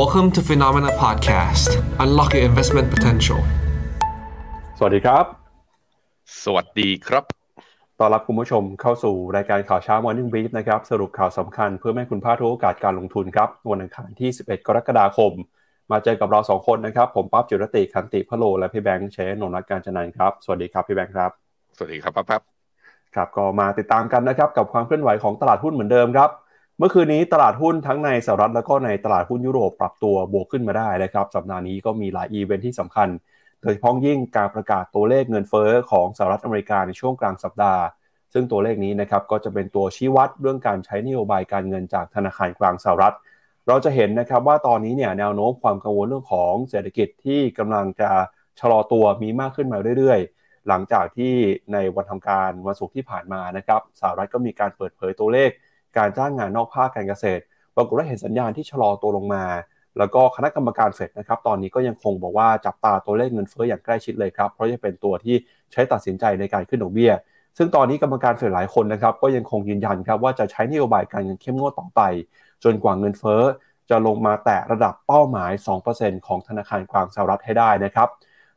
Welcome to Phenomena Podcast. Unlock your investment potential. สวัสดีครับ สวัสดีครับ ต้อนรับคุณผู้ชมเข้าสู่รายการข่าวเช้า Morning Brief นะครับ สรุปข่าวสำคัญเพื่อให้คุณพลาดทุกโอกาสการลงทุนครับ วันอังคารที่ 11 กรกฎาคม มาเจอกับเรา 2 คนนะครับ ผมปั๊บจิรติคันติพะโล และพี่แบงค์เชนนท์รักการจันนันครับ สวัสดีครับพี่แบงค์ครับ สวัสดีครับปั๊บปั๊บครับ ก็มาติดตามกันนะครับกับความเคลื่อนไหวของตลาดหุ้นเหมือนเดิมครับ เมื่อคืนนี้ตลาดหุ้นทั้งในสหรัฐแล้วก็ในตลาดหุ้นยุโรปปรับตัวบวกขึ้นมาได้นะครับสัปดาห์นี้ก็มีหลายอีเวนท์ที่สำคัญ โดยเฉพาะยิ่งการประกาศตัวเลขเงินเฟ้อของสหรัฐอเมริกาในช่วงกลางสัปดาห์ ซึ่งตัวเลขนี้นะครับก็จะเป็นตัวชี้วัดเรื่องการใช้นโยบายการเงินจากธนาคารกลางสหรัฐ เราจะเห็นนะครับว่าตอนนี้เนี่ยแนวโน้มความกังวลเรื่องของเศรษฐกิจที่กำลังจะชะลอตัวมีมากขึ้นมาเรื่อยๆ หลังจากที่ในวันทำการวันศุกร์ที่ผ่านมานะครับสหรัฐก็มีการเปิดเผยตัวเลข การจ้างงานนอกภาคการเกษตรปรากฏว่าเห็นสัญญาณที่ชะลอตัวลงมา แล้วก็คณะกรรมการเฟดนะครับตอนนี้ก็ยังคงบอกว่าจับตาตัวเลขเงินเฟ้ออย่างใกล้ชิดเลยครับเพราะจะเป็นตัวที่ใช้ตัดสินใจในการขึ้นดอกเบี้ย ซึ่งตอนนี้กรรมการเฟดหลายคนนะครับก็ยังคงยืนยันครับว่าจะใช้นโยบายการเงินเข้มงวดต่อไป จนกว่าเงินเฟ้อจะลงมาแตะระดับเป้าหมาย 2%ของธนาคารกลางสหรัฐให้ได้นะครับ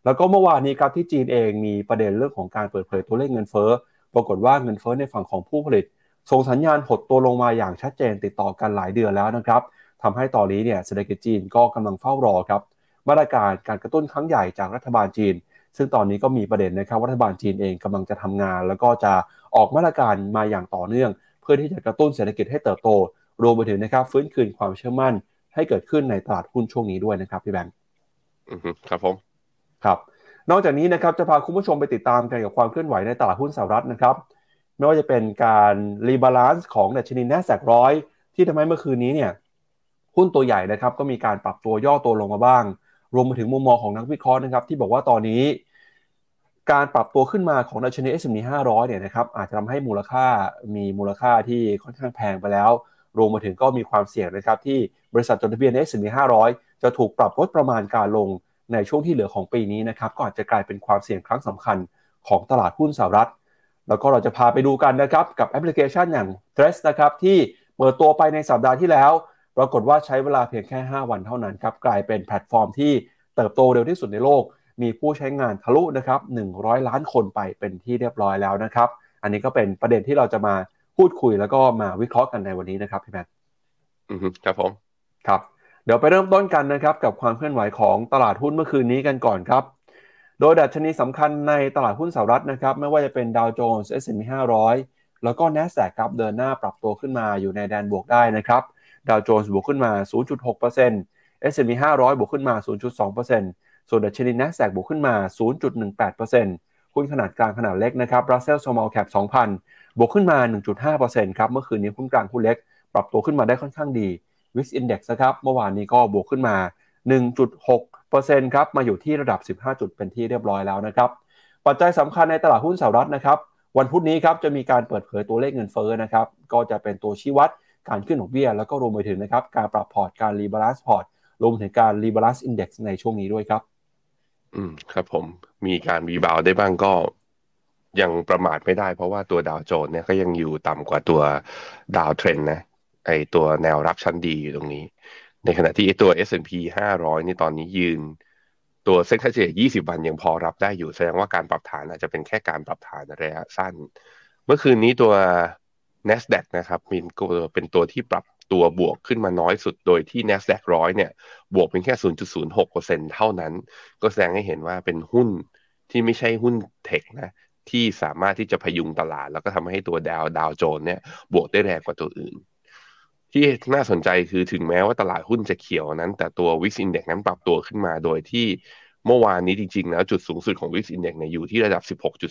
แล้วก็เมื่อวานนี้ครับที่จีนเองมีประเด็นเรื่องของการเปิดเผยตัวเลขเงินเฟ้อปรากฏว่าเงินเฟ้อในฝั่งของผู้ผลิต ส่งสัญญาณหดตัวลงมาอย่างชัดเจนติดต่อกันหลายเดือนแล้วนะครับทำให้ตอนนี้เนี่ยเศรษฐกิจจีนก็กำลังเฝ้ารอครับมาตรการการกระตุ้นครั้งใหญ่จากรัฐบาลจีน ซึ่งตอนนี้ก็มีประเด็นนะครับว่ารัฐบาลจีนเองกำลังจะทำงาน แล้วก็จะออกมาตรการมาอย่างต่อเนื่อง เพื่อที่จะกระตุ้นเศรษฐกิจให้เติบโต รวมไปถึงนะครับฟื้นคืนความเชื่อมั่น ให้เกิดขึ้นในตลาดหุ้นช่วงนี้ด้วยนะครับพี่แบงค์อือฮึครับผมครับ นอกจากนี้นะครับจะพาคุณผู้ชมไปติดตามกันกับความเคลื่อนไหวในตลาดหุ้นสหรัฐนะครับ ไม่ว่าจะเป็นการ rebalance ของดัชนี NASDAQ ร้อยที่ทำให้เมื่อคืนนี้เนี่ยหุ้นตัวใหญ่นะครับก็มีการปรับตัวย่อตัวลงมาบ้าง รวมไปถึงมุมมองของนักวิเคราะห์นะครับ ที่บอกว่าตอนนี้ การปรับตัวขึ้นมาของดัชนี S&P 500 เนี่ยนะครับอาจจะทำให้มูลค่ามีมูลค่าที่ค่อนข้างแพงไปแล้ว รวมมาถึงก็มีความเสี่ยงนะครับที่บริษัทจดทะเบียน S&P 500 จะถูกปรับลดประมาณการลงในช่วงที่เหลือของปีนี้นะครับก็อาจจะกลายเป็นความเสี่ยงครั้งสำคัญของตลาดหุ้นสหรัฐ แล้วก็เราจะพาไปดูกันนะครับกับแอปพลิเคชันอย่าง t r e s นะครับที่เปิดตัวไปในสัปดาห์ที่แล้ว ปรากฏว่าใช้เวลาเพียงแค่ 5 วันเท่านั้นครับกลายเป็นแพลตฟอร์มที่เติบโตเร็วที่สุดในโลก มีผู้ใช้งานทะลุนะครับ100 ล้านคนไปเป็นที่เรียบร้อยแล้วนะครับ อันนี้ก็เป็นประเด็นที่เราจะมาพูดคุยแล้วก็มาวิเคราะห์กันในวันนี้นะครับพี่แมทอือฮึครับผมครับ เดี๋ยวไปเริ่มต้นกันนะครับกับความเคลื่อนไหวของตลาดหุ้นเมื่อคืนนี้กันก่อนครับ โดยดัชนีสำคัญในตลาดหุ้นสหรัฐนะครับไม่ว่าจะเป็นดาวโจนส์ S&P 500 แล้วก็ NASDAQ ครับเดินหน้าปรับตัวขึ้นมาอยู่ในแดนบวกได้นะครับดาวโจนส์บวกขึ้นมา 0.6% S&P 500 บวกขึ้นมา 0.2%ส่วนดัชนี NASDAQ บวกขึ้นมา 0.18%หุ้นขนาดกลางขนาดเล็กนะครับ Russell Small Cap 2,000 บวกขึ้นมา 1.5%ครับเมื่อคืนนี้หุ้นกลางหุ้นเล็ก ปรับตัวขึ้นมาได้ค่อนข้างดี VIX Index นะครับเมื่อวานนี้ก็บวกขึ้นมา 1.6 ครับมาอยู่ที่ระดับ 15 จุดเป็นที่เรียบร้อยแล้วนะครับปัจจัยสำคัญในตลาดหุ้นสหรัฐนะครับวันพุธนี้ครับจะมีการเปิดเผยตัวเลขเงินเฟ้อนะครับก็จะเป็นตัวชี้วัดการขึ้นดอกเบี้ย แล้วก็รวมไปถึงนะครับการปรับพอร์ตการ rebalance พอร์ตรวมถึงการ rebalance index ในช่วงนี้ด้วยครับ อืมครับผมมีการ rebound ได้บ้างก็ยังประมาทไม่ได้เพราะว่าตัวดาวโจนส์เนี่ยก็ยังอยู่ต่ำกว่าตัว downtrend นะไอตัวแนวรับชั้นดีอยู่ตรงนี้ ในขณะที่ไอตัว S&P 500นี่ตอนนี้ยืน ตัวเส้นค่าเฉลี่ย20 วันยังพอรับได้อยู่ แสดงว่าการปรับฐานอาจจะเป็นแค่การปรับฐานระยะสั้น เมื่อคืนนี้ตัว NASDAQ นะครับมีเป็นตัวที่ปรับตัวบวกขึ้นมาน้อยสุดโดยที่ NASDAQ ร้อยเนี่ย บวกเป็นแค่ 0.06%เท่านั้น ก็แสดงให้เห็นว่าเป็นหุ้นที่ไม่ใช่หุ้นเทคนะ ที่สามารถที่จะพยุงตลาด แล้วก็ทำให้ตัวดาวดาวโจนเนี่ย บวกได้แรงกว่าตัวอื่น ที่น่าสนใจคือถึงแม้ว่าตลาดหุ้นจะเขียวนั้น แต่ตัว Wix Index นั้นปรับตัวขึ้นมาโดยที่เมื่อวานนี้จริงๆ แล้วจุดสูงสุดของ Wix Index เนี่ยอยู่ที่ระดับ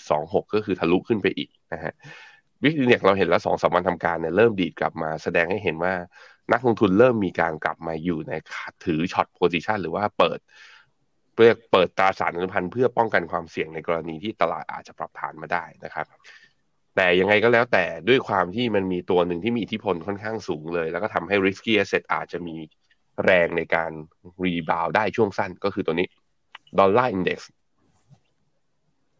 16.26 ก็คือทะลุขึ้นไปอีกนะฮะVIX เนี่ยเราเห็นแล้วสองสามวันทำการเนี่ยเริ่มดีดกลับมา แสดงให้เห็นว่านักลงทุนเริ่มมีการกลับมาอยู่ในถือ short position หรือว่าเปิดเพื่อเปิดตราสารอนุพันธ์เพื่อป้องกันความเสี่ยงในกรณีที่ตลาดอาจจะปรับฐานมาได้นะครับ แต่ยังไงก็แล้วแต่ด้วยความที่มันมีตัวหนึ่งที่มีอิทธิพลค่อนข้างสูงเลย แล้วก็ทำให้ risky asset อาจจะมีแรงในการ rebound ได้ช่วงสั้นก็คือตัวนี้ Dollar Index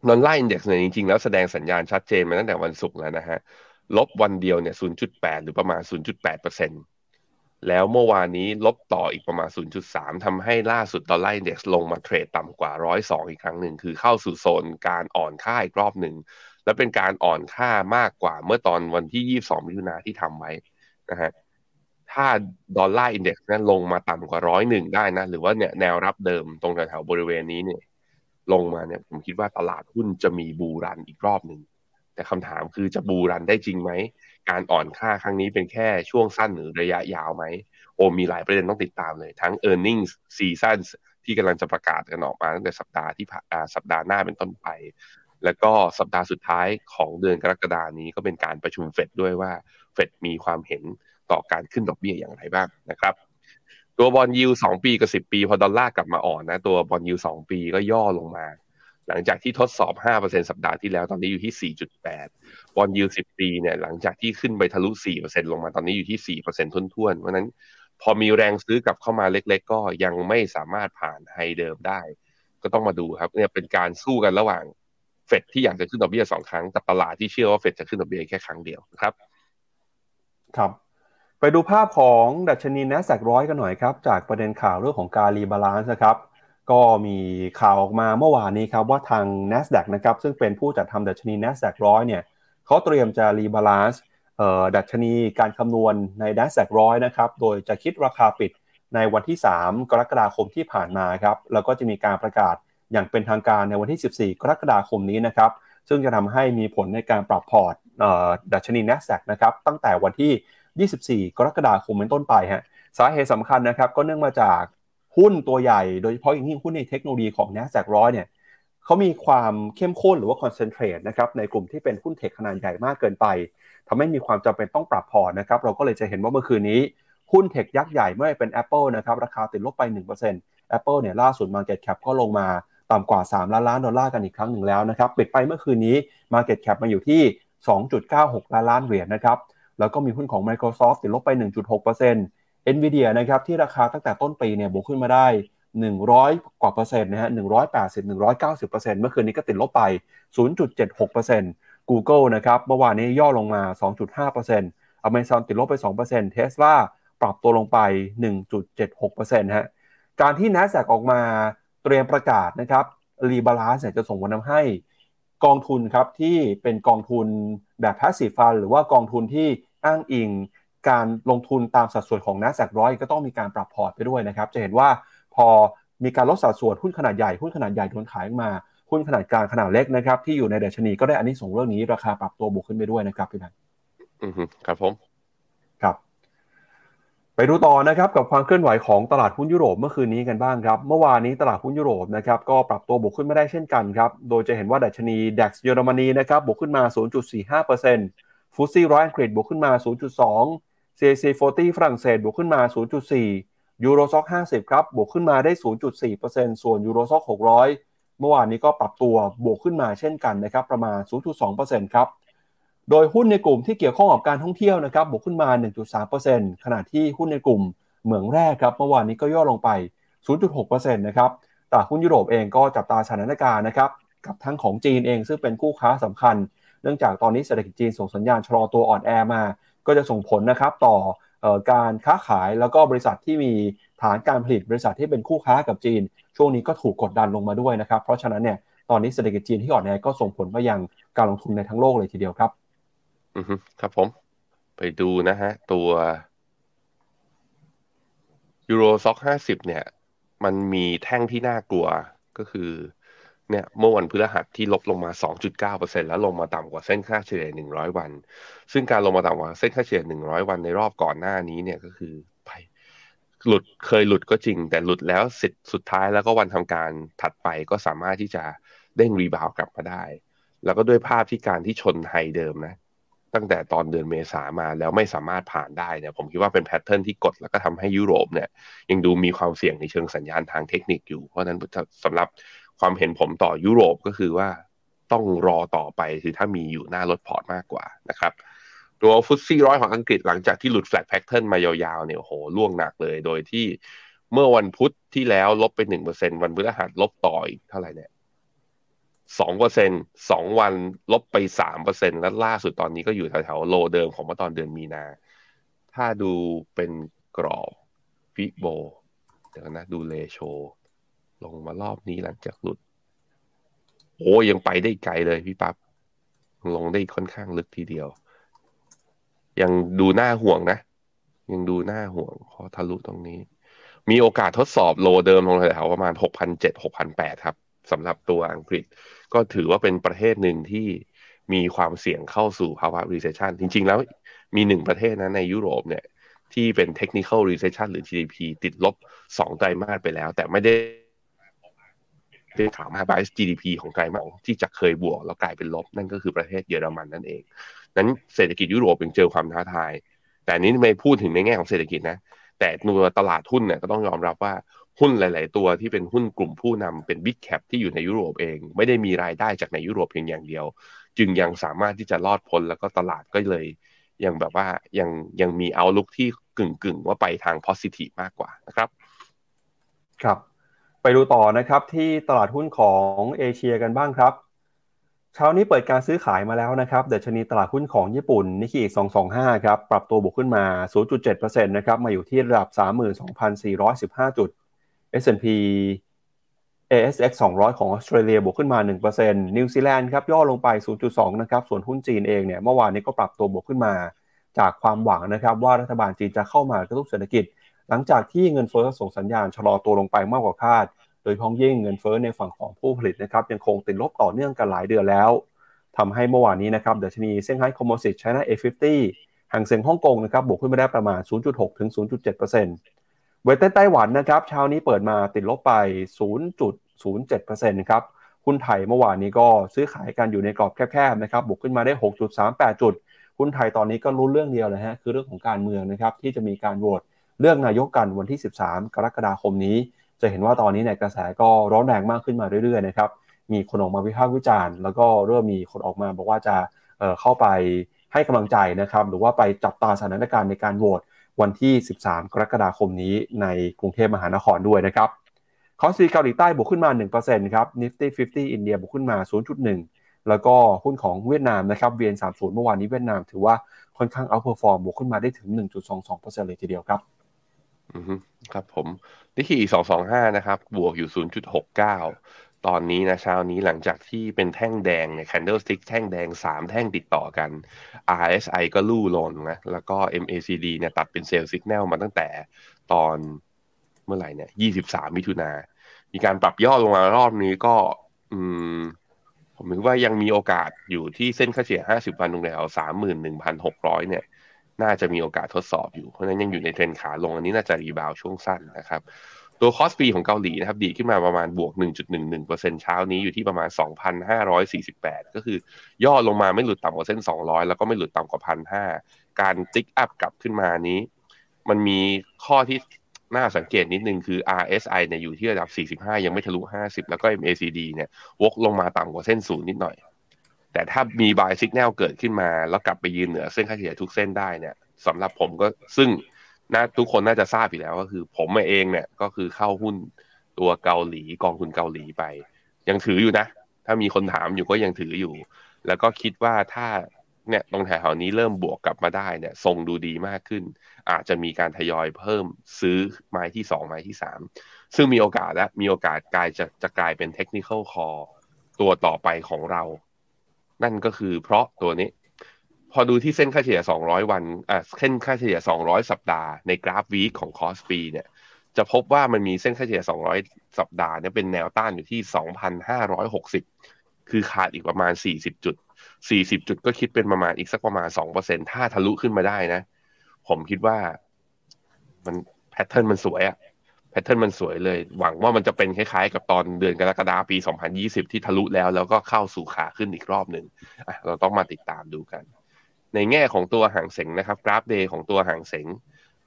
Dollar Index เนี่ยจริงๆ แล้วแสดงสัญญาณชัดเจนมาตั้งแต่วันศุกร์แล้วนะฮะ ลบวันเดียวเนี่ย 0.8 หรือประมาณ 0.8เปอร์เซ็นต์แล้วเมื่อวานนี้ลบต่ออีกประมาณ 0.3ทำให้ล่าสุด Dollar Index ลงมา trade ต่ำกว่า 102 อีกครั้งหนึ่ง คือเข้าสู่โซนการอ่อนค่าอีกรอบหนึ่ง และเป็นการอ่อนค่ามากกว่าเมื่อตอนวันที่ 22 มิถุนาที่ทำไว้นะฮะถ้า Dollar Index นั้นลงมาต่ำกว่าร้อยหนึ่งได้นะ หรือว่าเนี่ยแนวรับเดิมตรงแถวๆบริเวณนี้เนี่ย ลงมาเนี่ยผมคิดว่าตลาดหุ้นจะมีบูรันอีกรอบหนึ่ง แต่คำถามคือจะบูรันได้จริงไหม การอ่อนค่าครั้งนี้เป็นแค่ช่วงสั้นหรือระยะยาวไหม โอ้มีหลายประเด็นต้องติดตามเลย ทั้ง e a r n i n g ็ season ที่กำลังจะประกาศกันออกมาตั้งแต่สัปดาห์ที่สัปดาห์หน้าเป็นต้นไป แล้วก็สัปดาห์สุดท้ายของเดือนกรกฎานี้ก็เป็นการประชุมเฟดด้วยว่าเฟดมีความเห็นต่อการขึ้นดอกเบี้ยอย่างไรบ้างนะครับ ตัว bond yield สองปีกับสิบปีพอดอลลาร์กลับมาอ่อนนะตัว bond yield สองปีก็ย่อลงมา หลังจากที่ทดสอบ 5%สัปดาห์ที่แล้วตอนนี้อยู่ที่ 4.8 bond yield สิบปีเนี่ยหลังจากที่ขึ้นไปทะลุ 4%ลงมาตอนนี้อยู่ที่ 4%ต้นๆเพราะนั้นพอมีแรงซื้อกลับเข้ามาเล็กๆ ก็ยังไม่สามารถผ่าน high เดิมได้ ก็ต้องมาดูครับเนี่ยเป็นการสู้กันระหว่าง เฟดที่อยากจะขึ้นดอกเบี้ยสองครั้งกับตลาดที่เชื่อว่าเฟดจะขึ้นดอกเบี้ยแค่ครั้งเดียวครับ ครับ ไปดูภาพของดัชนี n a s แ a q ร้อยกันหน่อยครับ จากประเด็นข่าวเรื่องของการ rebalance นะครับ ก็มีข่าวออกมาเมื่อวานนี้ครับว่าทาง NASDAQ นะครับซึ่งเป็นผู้จัดทำดัชนี n a s แ a q ร้อยเนี่ยเขาเตรียมจะ rebalance ดัชนีการคำนวณใน n a s แ a q ร้อยนะครับโดยจะคิดราคาปิดในวันที่ 3 กรกฎาคมที่ผ่านมาครับแล้วก็จะมีการประกาศ อย่างเป็นทางการในวันที่ 14 กรกฎาคมนี้นะครับ ซึ่งจะทำให้มีผลในการปรับพอร์ตดัชนี NASDAQ นะครับ ตั้งแต่วันที่ 24 กรกฎาคมเป็นต้นไปฮะสาเหตุสำคัญนะครับก็เนื่องมาจากหุ้นตัวใหญ่ โดยเฉพาะอย่างยิ่งหุ้นในเทคโนโลยีของ n a s d a q ร้อยเนี่ยเขามีความเข้มข้นหรือว่า concentrate นะครับในกลุ่มที่เป็นหุ้น tech ขนาดใหญ่มากเกินไปทำให้มีความจำเป็นต้องปรับพอร์ตนะครับเราก็เลยจะเห็นว่าเมื่อคืนนี้หุ้น tech ยักษ์ใหญ่ไม่ว่าเป็น Apple นะครับราคาติดลบไป 1% Apple เนี่ยล่าสุด Market Cap ก็ลงมา ต่ำกว่า 3 ล้านล้านดอลลาร์กันอีกครั้งหนึ่งแล้วนะครับปิดไปเมื่อคืนนี้ Market Cap มาอยู่ที่ 2.96 ล้านล้านเหรียญนะครับแล้วก็มีหุ้นของ Microsoft ติดลบไป 1.6% Nvidia นะครับที่ราคาตั้งแต่ต้นปีเนี่ยบวกขึ้นมาได้ 100 กว่าเปอร์เซ็นต์นะฮะ 180 190เปอร์เซ็นต์เมื่อคืนนี้ก็ติดลบไป 0.76เปอร์เซ็นต์ Google นะครับเมื่อวานนี้ย่อลงมา 2.5เปอร์เซ็นต์ Amazon ติดลบไป2เปอร์เซ็นต์ Tesla ปรับตัวลงไป 1.76เปอร์เซ็นต์ฮะ การที่ NASDAQ ออกมา เตรียมประกาศนะครับ rebalance จะส่งผลทำให้กองทุนครับที่เป็นกองทุนแบบ passive fund หรือว่ากองทุนที่อ้างอิงการลงทุนตามสัดส่วนของ n a s d a q ร้อยก็ต้องมีการปรับพอร์ตไปด้วยนะครับ จะเห็นว่าพอมีการลดสัดส่วนหุ้นขนาดใหญ่หุ้นขนาดใหญ่โดนขายมาหุ้นขนาดกลางขนาดเล็กนะครับที่อยู่ในดัชนีก็ได้อานิสงส์เรื่องนี้ราคาปรับตัวบวกขึ้นไปด้วยนะครับพี่นันอือครับผม ไปดูต่อนะครับกับความเคลื่อนไหวของตลาดหุ้นยุโรปเมื่อคืนนี้กันบ้างครับ เมื่อวานนี้ตลาดหุ้นยุโรปนะครับก็ปรับตัวบวกขึ้นไมาได้เช่นกันครับ โดยจะเห็นว่าดัชนี DAX เยอรมนีนะครับบวกขึ้นมา 0.45%ฟุตซี่ร้อยอังกฤษบวกขึ้นมา 0.2 CAC 40 ฝรั่งเศสบวกขึ้นมา 0.4 ยูโรซ็อก50 ครับบวกขึ้นมาได้ 0.4%ส่วนยูโรซ็อก600 เมื่อวานนี้ก็ปรับตัวบวกขึ้นมาเช่นกันนะครับประมาณ 0.2%ครับ โดยหุ้นในกลุ่มที่เกี่ยวข้องกับการท่องเที่ยวนะครับบวกขึ้นมา 1.3%ขณะที่หุ้นในกลุ่มเหมืองแร่ครับเมื่อวานนี้ก็ย่อลงไป 0.6%นะครับแต่หุ้นยุโรปเองก็จับตาสถานการณ์นะครับกับทั้งของจีนเองซึ่งเป็นคู่ค้าสำคัญ เนื่องจากตอนนี้เศรษฐกิจจีนส่งสัญญาณชะลอตัวอ่อนแอมา ก็จะส่งผลนะครับต่อการค้าขายแล้วก็บริษัทที่มีฐานการผลิตบริษัทที่เป็นคู่ค้ากับจีน ช่วงนี้ก็ถูกกดดันลงมาด้วยนะครับ เพราะฉะนั้นเนี่ยตอนนี้เศรษฐกิจจีนที่อ่อนแอก็ส่งผลไปยังการลงทุนในทั้งโลกเลยทีเดียวครับ อือครับผม ไปดูนะฮะ ตัวยูโรซ็อกห้าสิบเนี่ย มันมีแท่งที่น่ากลัวก็คือ เนี่ย เมื่อวันพฤหัสที่ลบลงมา 2.9%แล้วลงมาต่ำกว่าเส้นค่าเฉลี่ย 100 วัน ซึ่งการลงมาต่ำกว่าเส้นค่าเฉลี่ย 100 วันในรอบก่อนหน้านี้เนี่ยก็คือไปหลุดเคยหลุดก็จริง แต่หลุดแล้วสิสุดท้ายแล้วก็วันทำการถัดไปก็สามารถที่จะเด้ง rebound กลับมาได้ แล้วก็ด้วยภาพที่การที่ชน high เดิมนะ ตั้งแต่ตอนเดือนเมษามาแล้วไม่สามารถผ่านได้เนี่ยผมคิดว่าเป็น pattern ที่กดแล้วก็ทำให้ยุโรปเนี่ยยังดูมีความเสี่ยงในเชิงสัญญาณทางเทคนิคอยู่ เพราะนั้นสำหรับความเห็นผมต่อยุโรปก็คือว่าต้องรอต่อไปคือถ้ามีอยู่น่าลดพอร์ตมากกว่านะครับตัว FTSE ร้อยของอังกฤษหลังจากที่หลุด flag pattern มายาวๆเนี่ยโหร่วงหนักเลย โดยที่เมื่อวันพุธที่แล้วลบไปหนึ่งเปอร์เซ็นวันพฤหัสลบต่ออีกเท่าไหร่เนี่ย สองเปอร์เซ็นสองวันลบไปสามเปอร์เซ็นแล้วล่าสุดตอนนี้ก็อยู่แถวๆ low เดิมของเมื่อตอนเดือนมีนา ถ้าดูเป็นกรอบ Fibo เดี๋ยวนะดู ratio ลงมารอบนี้หลังจากหลุด โอ้ยังไปได้ไกลเลยพี่ปับ๊บลงได้ค่อนข้างลึกทีเดียว ยังดูหน้าห่วงนะ ยังดูหน้าห่วงพอทะลุตรงนี้ มีโอกาสทดสอบโลเดิมลงแถวๆประมาณ6,700 6,800ครับ สำหรับตัวอังกฤษ ก็ถือว่าเป็นประเทศหนึ่งที่มีความเสี่ยงเข้าสู่ภาวะ recession จริง ๆ แล้วมีหนึ่งประเทศนะในยุโรปเนี่ยที่เป็น technical recession หรือ GDP ติดลบสองไตรมาสไปแล้ว แต่ไม่ได้เป็นถามมา bias GDP ของไตรมาสที่จะเคยบวกแล้วกลายเป็นลบนั่นก็คือประเทศเยอรมันนั่นเอง นั้นเศรษฐกิจยุโรปยังเจอความท้าทาย แต่นี้ไม่พูดถึงในแง่ของเศรษฐกิจนะ แต่ตัวตลาดหุ้นเนี่ยก็ต้องยอมรับว่า หุ้นหลาย ๆ ตัวที่เป็นหุ้นกลุ่มผู้นำเป็นบิ๊กแคปที่อยู่ในยุโรปเอง ไม่ได้มีรายได้จากในยุโรปเพียงอย่างเดียว จึงยังสามารถที่จะรอดพ้นแล้วก็ตลาดก็เลย ยังแบบว่ายังยังมีเอาลุกที่กึ่งกึ่งว่าไปทาง positive มากกว่านะครับ ครับ ไปดูต่อนะครับที่ตลาดหุ้นของเอเชียกันบ้างครับเช้านี้เปิดการซื้อขายมาแล้วนะครับเดชนีตลาดหุ้นของญี่ปุ่นนิกเกิ225 ครับ ปรับตัวบวกขึ้นมา 0.7%นะครับ มาอยู่ที่ระดับ 32,415 จุด S&P ASX 200 ของออสเตรเลียบวกขึ้นมา 1%นิวซีแลนด์ครับย่อลงไป 0.2 นะครับ ส่วนหุ้นจีนเองเนี่ยเมื่อวานนี้ก็ปรับตัวบวกขึ้นมา จากความหวังนะครับว่ารัฐบาลจีนจะเข้ามากระตุ้นเศรษฐกิจ หลังจากที่เงินเฟ้อส่งสัญญาณชะลอตัวลงไปมากกว่าคาด โดยพ้องยิ่งเงินเฟ้อในฝั่งของผู้ผลิตนะครับยังคงติดลบต่อเนื่องกันหลายเดือนแล้วทำให้เมื่อวานนี้นะครับดัชนีเซี่ยงไฮ้คอมโพสิตไชน่า A50 ห่างเสียงฮ่องกงนะครับบวกขึ้นมาได้ประมาณ 0.6 ถึง 0.7% เวทไต้หวันนะครับเช้านี้เปิดมาติดลบไป 0.07%ครับหุ้นไทยเมื่อวานนี้ก็ซื้อขายกันอยู่ในกรอบแคบๆนะครับบวกขึ้นมาได้ 6.38 จุดหุ้นไทยตอนนี้ก็รู้เรื่องเดียวเลยฮะคือเรื่องของการเมืองนะครับที่จะมีการโหวตเลือกนายกกันวันที่ 13 กรกฎาคมนี้ จะเห็นว่าตอนนี้เนี่ยกระแสก็ร้อนแรงมากขึ้นมาเรื่อยๆนะครับมีคนออกมาวิพากษ์วิจารณ์ แล้วก็เริ่มมีคนออกมาบอกว่าจะเเข้าไปให้กำลังใจนะครับหรือว่าไปจับตาสถานการณ์ในการโหวต วันที่ 13 กรกฎาคมนี้ในกรุงเทพมหานครด้วยนะครับ KOSPI เกาหลีใต้บวกขึ้นมา 1%ครับ Nifty 50 อินเดียบวกขึ้นมา 0.1 แล้วก็หุ้นของเวียดนามนะครับ VN30 เมื่อวานนี้เวียดนามถือว่าค่อนข้าง outperform บวกขึ้นมาได้ถึง 1.22%เลยทีเดียวครับอือครับผมนิกเคอิ225 นะครับ บวกอยู่ 0.69 ตอนนี้นะเช้านี้หลังจากที่เป็นแท่งแดงเนี่ย candlestick แท่งแดง 3 แท่งติดต่อกัน RSI ก็ลู่ลงนะ แล้วก็ MACD เนี่ยตัดเป็น sell สัญญาณมาตั้งแต่ตอนเมื่อไหร่เนี่ย 23 มิถุนา มีการปรับย่อลงมารอบนี้ก็ อืม ผมคิดว่ายังมีโอกาสอยู่ที่เส้นค่าเฉลี่ย 50 วันตรงแถว31,600 เนี่ย น่าจะมีโอกาสทดสอบอยู่ เพราะนั้นยังอยู่ในเทรนขาลงอันนี้น่าจะ rebound ช่วงสั้นนะครับ ตัว KOSPI ของเกาหลีนะครับดีขึ้นมาประมาณบวก 1.11%เช้านี้อยู่ที่ประมาณ 2,548 ก็คือย่อลงมาไม่หลุดต่ำกว่าเส้น 200 แล้วก็ไม่หลุดต่ำกว่า 1,500 การติ๊กอัพกลับขึ้นมานี้ มันมีข้อที่น่าสังเกตนิดนึงคือ RSI เนี่ยอยู่ที่ระดับ 45 ยังไม่ทะลุ 50 แล้วก็ MACD เนี่ยวกลงมาต่ำกว่าเส้นศูนย์นิดหน่อย แต่ถ้ามี buy signal เกิดขึ้นมา แล้วกลับไปยืนเหนือเส้นค่าเฉลี่ยทุกเส้นได้เนี่ยสำหรับผมก็ซึ่ง น่าทุกคนน่าจะทราบอยู่แล้วก็คือ ผมเองเนี่ยก็คือเข้าหุ้นตัวเกาหลีกองทุนเกาหลีไป ยังถืออยู่นะ ถ้ามีคนถามอยู่ก็ยังถืออยู่ แล้วก็คิดว่าถ้าเนี่ยตรงแถวนี้เริ่มบวกกลับมาได้เนี่ยทรงดูดีมากขึ้น อาจจะมีการทยอยเพิ่มซื้อไม้ที่สองไม้ที่สามซึ่งมีโอกาสและมีโอกาสกลายจะจะกลายเป็น technical call ตัวต่อไปของเรา นั่นก็คือเพราะตัวนี้ อดูที่เส้นค่าเฉลี่ย 200 วันอะเส้นค่าเฉลี่ย 200 สัปดาห์ในกราฟ week ของ KOSPI เนี่ย จะพบว่ามันมีเส้นค่าเฉลี่ย 200 สัปดาห์เนี่ยเป็นแนวต้านอยู่ที่ 2,560 คือขาดอีกประมาณ 40 จุดสี่สิบจุดก็คิดเป็นประมาณอีกสักประมาณสองเปอร์เซ็นถ้าทะลุขึ้นมาได้นะ ผมคิดว่ามัน pattern มันสวยอะ pattern มันสวยเลย หวังว่ามันจะเป็นคล้ายๆ กับตอนเดือนกรกฎาปี 2020 ที่ทะลุแล้ว แล้วก็เข้าสู่ขาขึ้นอีกรอบหนึ่งเราต้องมาติดตามดูกัน ในแง่ของตัวฮั่งเส็งนะครับ กราฟ day ของตัวฮั่งเส็ง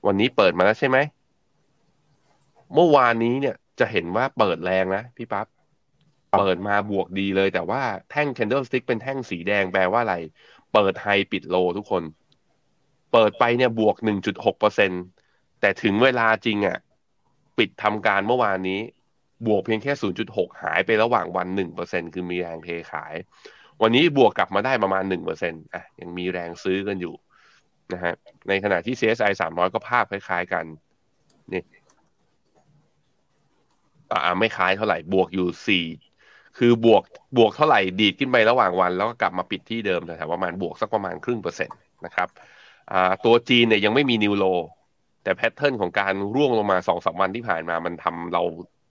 วันนี้เปิดมาแล้วใช่ไหม เมื่อวานนี้เนี่ยจะเห็นว่าเปิดแรงนะพี่ปับ๊บเปิดมาบวกดีเลย แต่ว่าแท่ง candlestick เป็นแท่งสีแดงแปลว่าอะไร เปิดไฮปิดโลทุกคน เปิดไปเนี่ยบวก 1.6เปอร์เซ็นแต่ถึงเวลาจริงอะ่ะ ปิดทำการเมื่อวานนี้ บวกเพียงแค่ 0.6 หายไประหว่างวัน 1%คือมีแรงเทขาย วันนี้บวกกลับมาได้ประมาณ1%อะยังมีแรงซื้อกันอยู่นะฮะในขณะที่ CSI 300 ก็ภาพคล้ายๆกันนี่อ่าไม่คล้ายเท่าไหร่บวกอยู่สี่คือบวกบวกเท่าไหร่ดีดขึ้นไประหว่างวัน แล้วก็กลับมาปิดที่เดิมแต่ประมาณบวกสักประมาณครึ่งเปอร์เซ็นต์นะครับอ่าตัวจีนเนี่ยยังไม่มีนิวโล แต่แพทเทิร์นของการร่วงลงมาสองสามวันที่ผ่านมามันทำเรา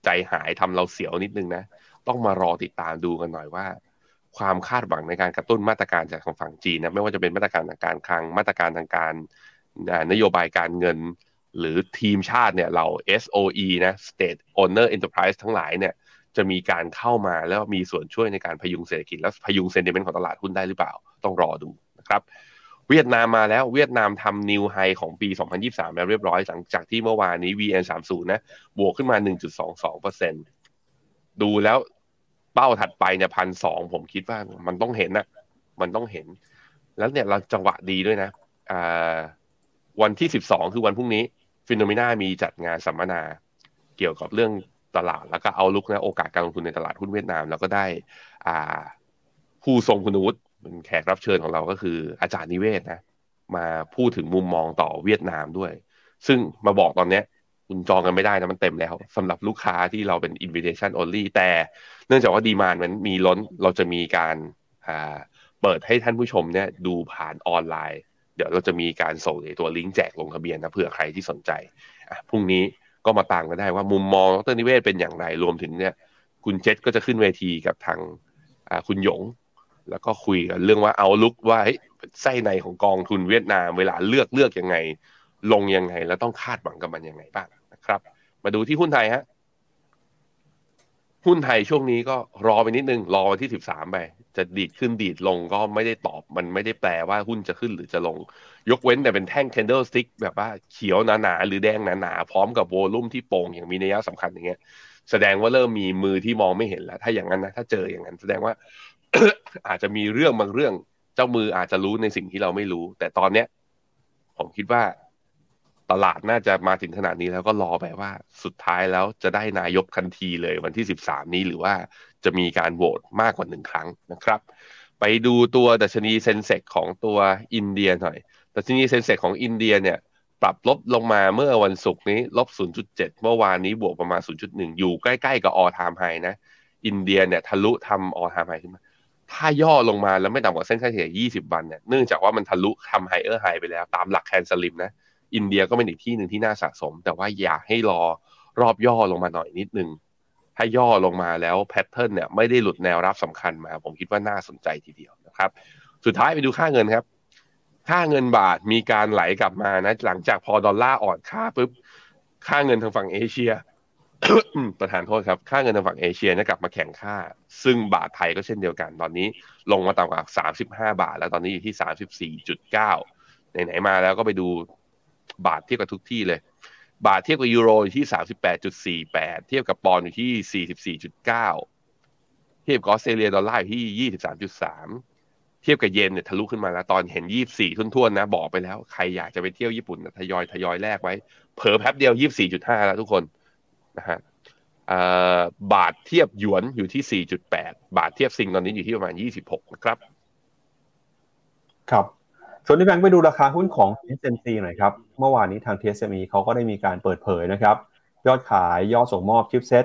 ใจหายทำเราเสียวนิดนึงนะ ต้องมารอติดตามดูกันหน่อยว่า ความคาดหวังในการกระตุ้นมาตรการจากของฝั่งจีนนะไม่ว่าจะเป็นมาตรการทางการคลังมาตรการทางการนโยบายการเงิน หรือทีมชาติเนี่ยเรา SOE นะ State Owner Enterprise ทั้งหลายเนี่ยจะมีการเข้ามาแล้วมีส่วนช่วยในการพยุงเศรษฐกิจ และพยุงเซนติเมนต์ของตลาดหุ้นได้หรือเปล่า ต้องรอดูนะครับเวียดนามมาแล้วเวียดนามทำนิวไฮของปี 2023 แล้วเรียบร้อยหลังจากที่เมื่อวานนี้ VN30 นะบวกขึ้นมา 1.22%ดูแล้ว เป้าถัดไปเนี่ยพันสองผมคิดว่ามันต้องเห็นนะมันต้องเห็น แล้วเนี่ยเราจังหวะดีด้วยนะอ่าวันที่12คือวันพรุ่งนี้ฟิโนเมนามีจัดงานสัมมนาเกี่ยวกับเรื่องตลาดแล้วก็เอาลุกนะโอกาสการลงทุนในตลาดหุ้นเวียดนาม แล้วก็ได้อ่าผู้ทรงคุณวุฒิเป็นแขกรับเชิญของเราก็คืออาจารย์นิเวศนะ มาพูดถึงมุมมองต่อเวียดนามด้วย ซึ่งมาบอกตอนเนี้ย คุณจองกันไม่ได้นะมันเต็มแล้วสำหรับลูกค้าที่เราเป็น invitation only แต่เนื่องจากว่าดีมานมันมีล้นเราจะมีการเปิดให้ท่านผู้ชมเนี่ยดูผ่านออนไลน์ เดี๋ยวเราจะมีการส่งตัวลิงก์แจกลงทะเบียนนะเผื่อใครที่สนใจพรุ่งนี้ก็มาต่างกันได้ว่ามุมมองดรนิเวศเป็นอย่างไรรวมถึงเนี่ย คุณเจษก็จะขึ้นเวทีกับทางคุณหยง แล้วก็คุยกันเรื่องว่าเอาลุกว่าไส้ในของกองทุนเวียดนาม เวลาเลือกเลือกยังไง ลงยังไง แล้วต้องคาดหวังกับมันยังไงบ้าง ครับ มาดูที่หุ้นไทยฮะหุ้นไทยช่วงนี้ก็รอไปนิดนึง รอวันที่สิบสามไป จะดีดขึ้นดีดลงก็ไม่ได้ตอบ มันไม่ได้แปลว่าหุ้นจะขึ้นหรือจะลง ยกเว้นแต่เป็นแท่ง candle stick แบบว่าเขียวหนาๆ หรือแดงหนาๆ พร้อมกับโวลุ่มที่โป่งอย่างมีนัยสำคัญอย่างเงี้ย แสดงว่าเริ่มมีมือที่มองไม่เห็นแล้ว ถ้าอย่างนั้นนะ ถ้าเจออย่างนั้น แสดงว่า อาจจะมีเรื่องบางเรื่อง เจ้ามืออาจจะรู้ในสิ่งที่เราไม่รู้ แต่ตอนเนี้ย ผมคิดว่า ตลาดน่าจะมาถึงขนาดนี้แล้วก็รอไปว่าสุดท้ายแล้วจะได้นายกทันทีเลยวันที่ 13 นี้หรือว่าจะมีการโหวตมากกว่าหนึ่งครั้งนะครับ ไปดูตัวดัชนีเซนเซกของตัวอินเดียหน่อยดัชนีเซนเซกของอินเดียเนี่ยปรับลบลงมาเมื่อวันศุกร์นี้ลบ 0.7 เมื่อวานนี้บวกประมาณ 0.1 อยู่ใกล้ๆกับออทามไฮนะ อินเดียเนี่ยทะลุทำ all time high ขึ้นมาถ้าย่อลงมาแล้วไม่ต่ำกว่าเส้นค่าเฉลี่ย 20 วันเนี่ยเนื่องจากว่ามันทะลุทำ higher high ไปแล้วตามหลัก CANSLIM นะ อินเดียก็เป็นอีกที่หนึ่งที่น่าสะสม แต่ว่าอยากให้รอรอบย่อลงมาหน่อยนิดนึง ถ้าย่อลงมาแล้ว pattern เนี่ยไม่ได้หลุดแนวรับสำคัญมา ผมคิดว่าน่าสนใจทีเดียวนะครับ สุดท้ายไปดูค่าเงินครับ ค่าเงินบาทมีการไหลกลับมานะ หลังจากพอดอลลาร์อ่อนค่าปุ๊บค่าเงินทางฝั่งเอเชียประทานโทษครับ ค่าเงินทางฝั่งเอเชียเนี่ยกลับมาแข็งค่า ซึ่งบาทไทยก็เช่นเดียวกัน ตอนนี้ลงมาต่ำกว่า 35 บาท แล้วตอนนี้อยู่ที่ 34.9 ไหนๆมาแล้วก็ไปดู บาทเทียบกับทุกที่เลย บาทเทียบกับยูโรอยู่ที่สามสิบแปดจุดสี่แปดเทียบกับปอนด์อยู่ที่สี่สิบสี่จุดเก้าเทียบกับออสเตรเลียดอลลาร์อยู่ที่ยี่สิบสามจุดสามเทียบกับเยนเนี่ยทะลุขึ้นมาแล้วตอนเห็นยี่สี่ทุ่นๆนะบอกไปแล้วใครอยากจะไปเที่ยวญี่ปุ่นทยอยทยอยแลกไว้เผลอแป๊บเดียวยี่สี่จุดห้าแล้วทุกคนนะฮะบาทเทียบหยวนอยู่ที่สี่จุดแปดบาทเทียบซิงตอนนี้อยู่ที่ประมาณยี่สิบหกนะครับ ครับ ชวนที่แบงค์ไปดูราคาหุ้นของ TSMC หน่อยครับเมื่อวานนี้ทาง TSMC เขาก็ได้มีการเปิดเผยนะครับ ยอดขายยอดส่งมอบชิปเซ็ต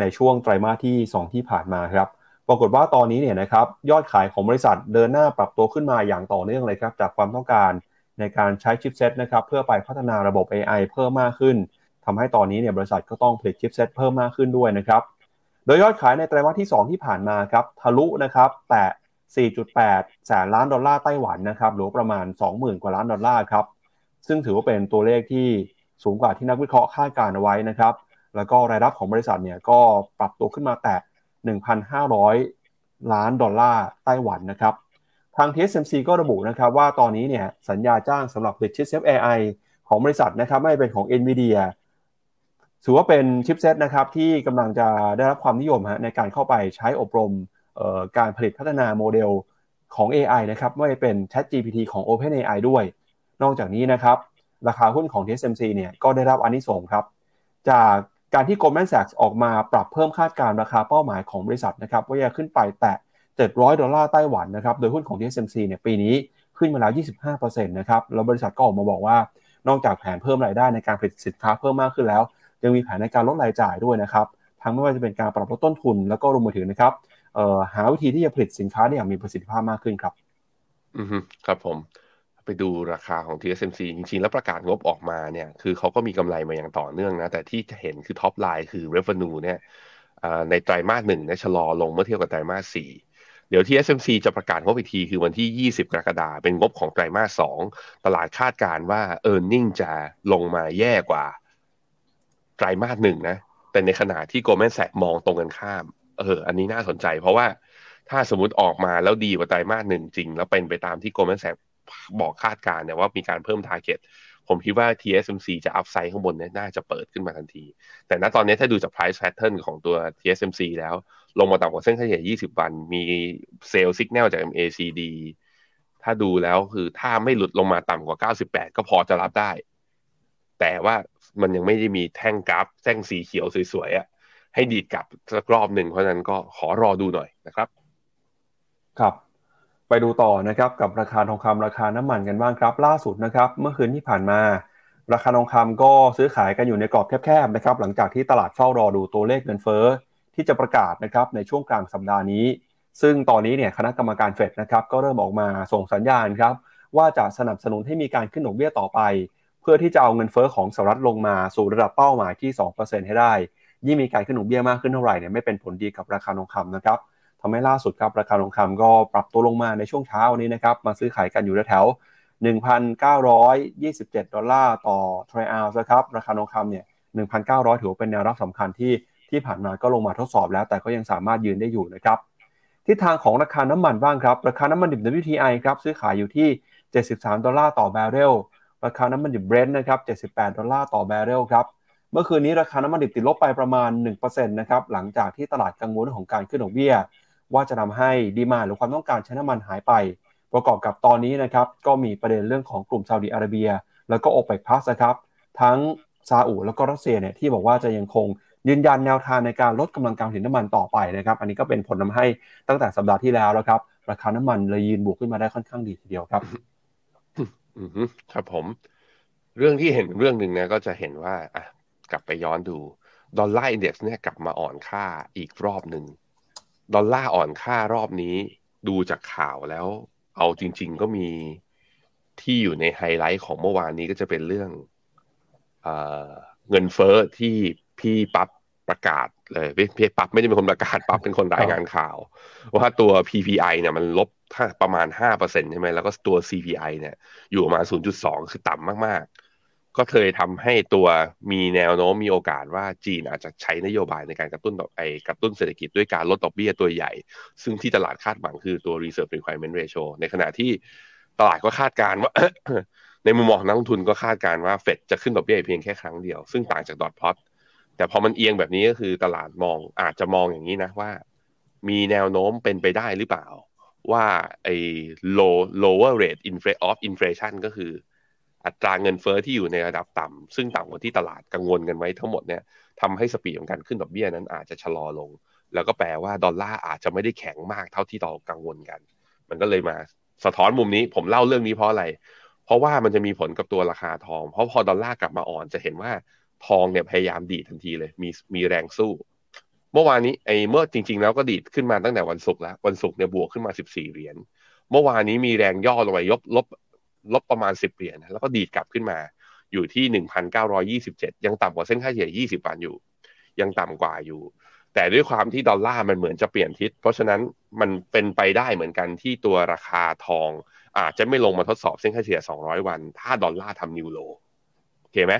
ในช่วงไตรมาสที่ 2 ที่ผ่านมาครับปรากฏว่าตอนนี้เนี่ยนะครับยอดขายของบริษัทเดินหน้าปรับตัวขึ้นมาอย่างต่อเนื่องเลยครับ จากความต้องการในการใช้ชิปเซ็ตนะครับเพื่อไปพัฒนาระบบ AI เพิ่มมากขึ้นทำให้ตอนนี้เนี่ยบริษัทก็ต้องผลิตชิปเซ็ตเพิ่มมากขึ้นด้วยนะครับโดยยอดขายในไตรมาสที่ 2 ที่ผ่านมาครับทะลุนะครับแตะ 4.8 แสนล้านดอลลาร์ไต้หวันนะครับหรือประมาณ 20,000 กว่าล้านดอลลาร์ครับซึ่งถือว่าเป็นตัวเลขที่สูงกว่าที่นักวิเคราะห์คาดการณ์เอาไว้นะครับ แล้วก็รายรับของบริษัทเนี่ยก็ปรับตัวขึ้นมาแตะ1,500 ล้านดอลลาร์ไต้หวันนะครับ ทาง TSMC ก็ระบุนะครับว่าตอนนี้เนี่ยสัญญาจ้างสำหรับผลิตชิปเซต AI ของบริษัทนะครับไม่เป็นของ NVIDIA ถือว่าเป็นชิปเซตนะครับที่กำลังจะได้รับความนิยมฮะในการเข้าไปใช้อบรม การผลิตพัฒนาโมเดลของ AI นะครับไม่เป็น ChatGPT ของ OpenAI ด้วย นอกจากนี้นะครับราคาหุ้นของ TSMC เนี่ยก็ได้รับอนนิสงครับ จากการที่ Goldman Sachs ออกมาปรับเพิ่มคาดการราคาเป้าหมายของบริษัทนะครับว่าจะขึ้นไปแตะ 700 ดอลลาร์ไต้หวันนะครับโดยหุ้นของ TSMC เนี่ยปีนี้ขึ้นมาแล้ว 25%นะครับแล้วบริษัทก็ออกมาบอกว่านอกจากแผนเพิ่มรายได้ในการผลิตสินค้าเพิ่มมากขึ้นแล้ว ยังมีแผนในการลดรายจ่ายด้วยนะครับทั้งไม่ว่าจะเป็นการปรับลดต้นทุนแล้วก็รวมไปถึงนะครับ หาวิธีที่จะผลิตสินค้าได้อย่างมีประสิทธิภาพมากขึ้นครับ อืมครับผมไปดูราคาของ TSMC จริงๆ แล้วประกาศงบออกมาเนี่ยคือเขาก็มีกำไรมาอย่างต่อเนื่องนะ แต่ที่จะเห็นคือ top line คือ revenue เนี่ยในไตรมาสหนึ่งเนี่ยชะลอลงเมื่อเทียบกับไตรมาสสี่เดี๋ยว TSMC จะประกาศงบอีกทีคือวันที่ 20 กรกฎาคมเป็นงบของไตรมาสสองตลาดคาดการว่า e a r n i n g จะลงมาแย่กว่าไตรมาสหนึ่งนะ แต่ในขณะที่ Goldman Sachs มองตรงกันข้าม เออ อันนี้น่าสนใจ เพราะว่าถ้าสมมติออกมาแล้วดีกว่าไตรมาสหนึ่งจริง แล้วเป็นไปตามที่ Goldman Sachs บอกคาดการณ์เนี่ยว่ามีการเพิ่ม target ผมคิดว่า TSMC จะอัพไซด์ข้างบนเนี่ยน่าจะเปิดขึ้นมาทันที แต่ณตอนนี้ถ้าดูจาก price pattern ของตัว TSMC แล้ว ลงมาต่ำกว่าเส้นเฉลี่ย 20 วัน มีเซลล์สัญญาณจาก MACD ถ้าดูแล้วคือถ้าไม่หลุดลงมาต่ำกว่า 98 ก็พอจะรับได้ แต่ว่ามันยังไม่ได้มีแท่งกราฟแท่งสีเขียวสวยๆอะ ให้ดีดกลับสักรอบหนึ่งเพราะนั้นก็ขอรอดูหน่อยนะครับ ครับ ไปดูต่อนะครับกับราคาทองคำราคาน้ำมันกันบ้างครับ ล่าสุดนะครับเมื่อคืนที่ผ่านมา ราคาทองคำก็ซื้อขายกันอยู่ในกรอบแคบๆนะครับหลังจากที่ตลาดเฝ้ารอดูตัวเลขเงินเฟ้อที่จะประกาศนะครับในช่วงกลางสัปดาห์นี้ ซึ่งตอนนี้เนี่ยคณะกรรมการเฟดนะครับก็เริ่มออกมาส่งสัญญาณครับว่าจะสนับสนุนให้มีการขึ้นดอกเบี้ยต่อไป เพื่อที่จะเอาเงินเฟ้อของสหรัฐลงมาสู่ระดับเป้าหมายที่ 2%ให้ได้ ยิ่งมีการขึ้นดอกเบี้ยมากขึ้นเท่าไหร่เนี่ยไม่เป็นผลดีกับราคาทองคำนะครับทำให้ล่าสุดครับราคาทองคำก็ปรับตัวลงมาในช่วงเช้านี้นะครับมาซื้อขายกันอยู่แถว1,927 ดอลลาร์ต่อทรัลล์นะครับราคาทองคำเนี่ย1,900 ถือเป็นแนวรับสำคัญที่ที่ผ่านมาก็ลงมาทดสอบแล้ว แต่ก็ยังสามารถยืนได้อยู่นะครับทิศทางของราคาน้ำมันบ้างครับราคาน้ำมันดิบ WTI ครับซื้อขายอยู่ที่ 73 ดอลลาร์ต่อบาร์เรลราคาน้ำมันดิบเบรนท์นะครับ78 ดอลลาร์ต่อบาร์เรลครับ เมื่อคืนนี้ราคาน้ำมันดิบติดลบไปประมาณ 1%นะครับหลังจากที่ตลาดกังวลของการขึ้นดอกเบี้ย ว่าจะทำให้ดีมาหรือความต้องการใช้น้ำมันหายไป ประกอบกับตอนนี้นะครับก็มีประเด็นเรื่องของกลุ่มซาอุดิอาระเบีย แล้วก็โอเปกพลัสนะครับทั้งซาอุแล้วก็รัสเซียเนี่ยที่บอกว่าจะยังคงยืนยันแนวทางในการลดกำลังการผลิตน้ำมันต่อไปนะครับอันนี้ก็เป็นผลทาให้ตั้งแต่สัปดาห์ที่แล้วแล้วครับราคาน้ำมันเลยยืนบวกขึ้นมาได้ค่อนข้างดีทีเดียวครับอืครับผม เรื่องที่เห็นเรื่องหนึ่งนะก็จะเห็นว่าอะ กลับไปย้อนดูdollar index เนี่ยกลับมาอ่อนค่าอีกรอบหนึ่งดอลลาร์อ่อนค่ารอบนี้ดูจากข่าวแล้ว เอาจริง ๆ ก็มีที่อยู่ในไฮไลท์ของเมื่อวานนี้ก็จะเป็นเรื่องเอเงินเฟ้อที่พี่ปั๊บประกาศเลยพี่ปั๊บไม่ได้เป็นคนประกาศปั๊บเป็นคนรายงานข่าว ว่าตัว PPI เนี่ยมันลบประมาณห้าเปอร์เซ็นต์ใช่ไหมแล้วก็ตัว CPI เนี่ยอยู่ประมาณศูนย์จุดสองคือต่ำมาก ก็เคยทำให้ตัวมีแนวโน้มมีโอกาสว่าจีนอาจจะใช้นโยบายในการกระตุ้นดอกไอกระตุ้นเศรษฐกิจด้วยการลดดอกเบี้ยตัวใหญ่ ซึ่งที่ตลาดคาดหวังคือตัว reserve requirement ratio ในขณะที่ตลาดก็คาดการว่า ในมุมมองนักลงทุนก็คาดการว่าเฟดจะขึ้นดอกเบี้ยเพียงแค่ครั้งเดียว ซึ่งต่างจากดอทพลอตแต่พอมันเอียงแบบนี้ก็คือตลาดมองอาจจะมองอย่างนี้นะว่า มีแนวโน้มเป็นไปได้หรือเปล่า ว่าไอ้ low lower rate of inflation ก็คือ อัตราเงินเฟอ้อที่อยู่ในระดับต่ำซึ่งต่ำกว่าที่ตลาดกังวลกันไว้ทั้งหมดเนี่ยทำให้สปีดของการขึ้นดอกเบี้ยนั้นอาจจะชะลอลง แล้วก็แปลว่าดอลลาร์อาจจะไม่ได้แข็งมากเท่าที่เรากังวลกัน มันก็เลยมาสะท้อนมุมนี้ผมเล่าเรื่องนี้เพราะอะไร เพราะว่ามันจะมีผลกับตัวราคาทอง เพราะพอดอลลาร์กลับมาอ่อนจะเห็นว่าทองเนี่ยพยายามดีดทันทีเลย มีมีแรงสู้ เมื่อวานนี้ไอ้เมื่อจริง ๆ แล้วก็ดีดขึ้นมาตั้งแต่วันศุกร์แล้ว วันศุกร์เนี่ยบวกขึ้นมา 14 เหรียญเมื่อวานนี้มีแรงย่อลงไปยบลบ ลบประมาณ 10 เหรียญแล้วก็ดีดกลับขึ้นมาอยู่ที่ 1,927 ยังต่ำกว่าเส้นค่าเฉลี่ย 20 วันอยู่ ยังต่ำกว่าอยู่ แต่ด้วยความที่ดอลลาร์มันเหมือนจะเปลี่ยนทิศ เพราะฉะนั้นมันเป็นไปได้เหมือนกันที่ตัวราคาทอง อาจจะไม่ลงมาทดสอบเส้นค่าเฉลี่ย 200 วัน ถ้าดอลลาร์ทำ new low โอเคไหม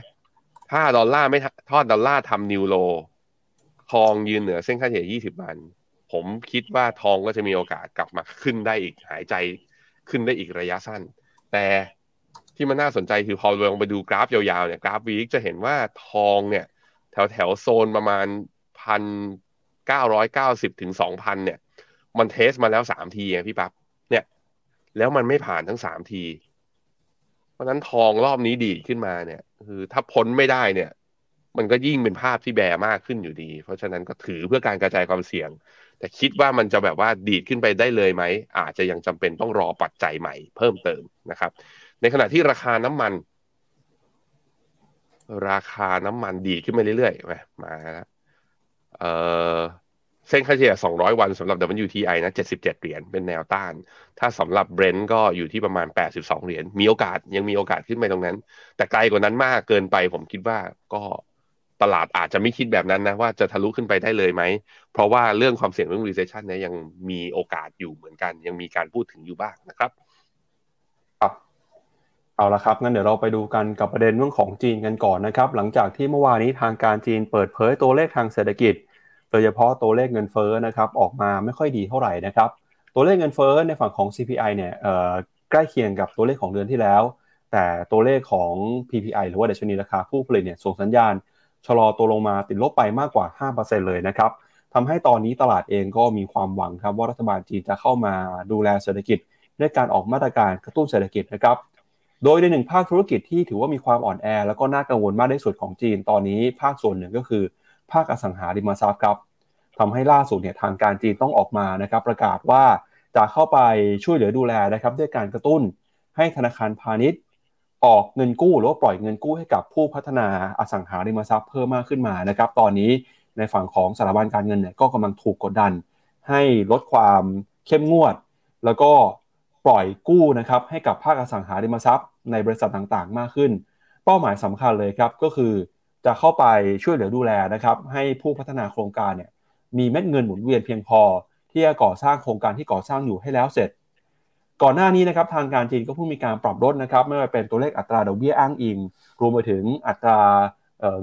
ถ้าดอลลาร์ไม่ทอดดอลลาร์ทำ new low ทองยืนเหนือเส้นค่าเฉลี่ย 20 วัน ผมคิดว่าทองก็จะมีโอกาสกลับมาขึ้นได้อีกหายใจขึ้นได้อีกระยะสั้น แต่ที่มันน่าสนใจคือพอลงไปดูกราฟยาวๆเนี่ยกราฟวีคจะเห็นว่าทองเนี่ยแถวแถวโซนประมาณพันเก้าร้อยเก้าสิบถึงสองพันเนี่ย มันเทสมาแล้วสามทีไงพี่ปับ๊บเนี่ย แล้วมันไม่ผ่านทั้งสามที เพราะนั้นทองรอบนี้ดีขึ้นมาเนี่ย คือถ้าพ้นไม่ได้เนี่ย มันก็ยิ่งเป็นภาพที่แบมากขึ้นอยู่ดี เพราะฉะนั้นก็ถือเพื่อการกระจายความเสี่ยง แต่คิดว่ามันจะแบบว่าดีดขึ้นไปได้เลยไหม อาจจะยังจำเป็นต้องรอปัจจัยใหม่เพิ่มเติมนะครับ ในขณะที่ราคาน้ำมัน ราคาน้ำมันดีขึ้นไปเรื่อยๆมามาแล้วเออเส้นค่าเฉลี่ย 200 วันสำหรับ WTI นะ 77 เหรียญ เป็นแนวต้าน ถ้าสำหรับ Brent ก็อยู่ที่ประมาณ 82 เหรียญ มีโอกาสยังมีโอกาสขึ้นไปตรงนั้น แต่ไกลกว่านั้นมากเกินไปผมคิดว่าก็ ตลาดอาจจะไม่คิดแบบนั้นนะว่าจะทะลุขึ้นไปได้เลยไหม เพราะว่าเรื่องความเสี่ยงเรื่อง recession เนี่ยยังมีโอกาสอยู่เหมือนกัน ยังมีการพูดถึงอยู่บ้างนะครับครับเอาละครับงั้นเดี๋ยวเราไปดูกันกับประเด็นเรื่องของจีนกันก่อนนะครับ หลังจากที่เมื่อวานนี้ทางการจีนเปิดเผยตัวเลขทางเศรษฐกิจ โดยเฉพาะตัวเลขเงินเฟ้อนะครับออกมาไม่ค่อยดีเท่าไหร่นะครับ ตัวเลขเงินเฟ้อในฝั่งของ CPI เนี่ยใกล้เคียงกับตัวเลขของเดือนที่แล้ว แต่ตัวเลขของ PPI หรือว่าดัชนีราคาผู้ผลิตเนี่ยส่งสัญญาณ ชะลอตัวลงมาติดลบไปมากกว่า 5%เลยนะครับทำให้ตอนนี้ตลาดเองก็มีความหวังครับว่ารัฐบาลจีนจะเข้ามาดูแลเศรษฐกิจด้วยการออกมาตรการกระตุ้นเศรษฐกิจนะครับ โดยในหนึ่งภาคธุรกิจที่ถือว่ามีความอ่อนแอ แล้วก็น่ากังวลมากที่สุดของจีน ตอนนี้ภาคส่วนหนึ่งก็คือ ภาคอสังหาริมทรัพย์ครับทำให้ล่าสุดเนี่ยทางการจีนต้องออกมานะครับ ประกาศว่าจะเข้าไปช่วยเหลือดูแลนะครับ ด้วยการกระตุ้นให้ธนาคารพาณิชย์ ออกเงินกู้หรือว่าปล่อยเงินกู้ให้กับผู้พัฒนาอสังหาริมทรัพย์เพิ่มมากขึ้นมานะครับ ตอนนี้ในฝั่งของสถาบันการเงินเนี่ยก็กำลังถูกกดดัน ให้ลดความเข้มงวด แล้วก็ปล่อยกู้นะครับให้กับภาคอสังหาริมทรัพย์ ในบริษัทต่างๆ มากขึ้น เป้าหมายสำคัญเลยครับก็คือจะเข้าไปช่วยเหลือดูแลนะครับให้ผู้พัฒนาโครงการเนี่ยมีเม็ดเงินหมุนเวียนเพียงพอ ที่จะก่อสร้างโครงการที่ก่อสร้างอยู่ให้แล้วเสร็จ ก่อนหน้านี้นะครับทางการจีนก็เพิ่งมีการปรับลดนะครับไม่ว่าเป็นตัวเลขอัตราดอกเบี้ยอ้างอิง รวมไปถึงอัตรา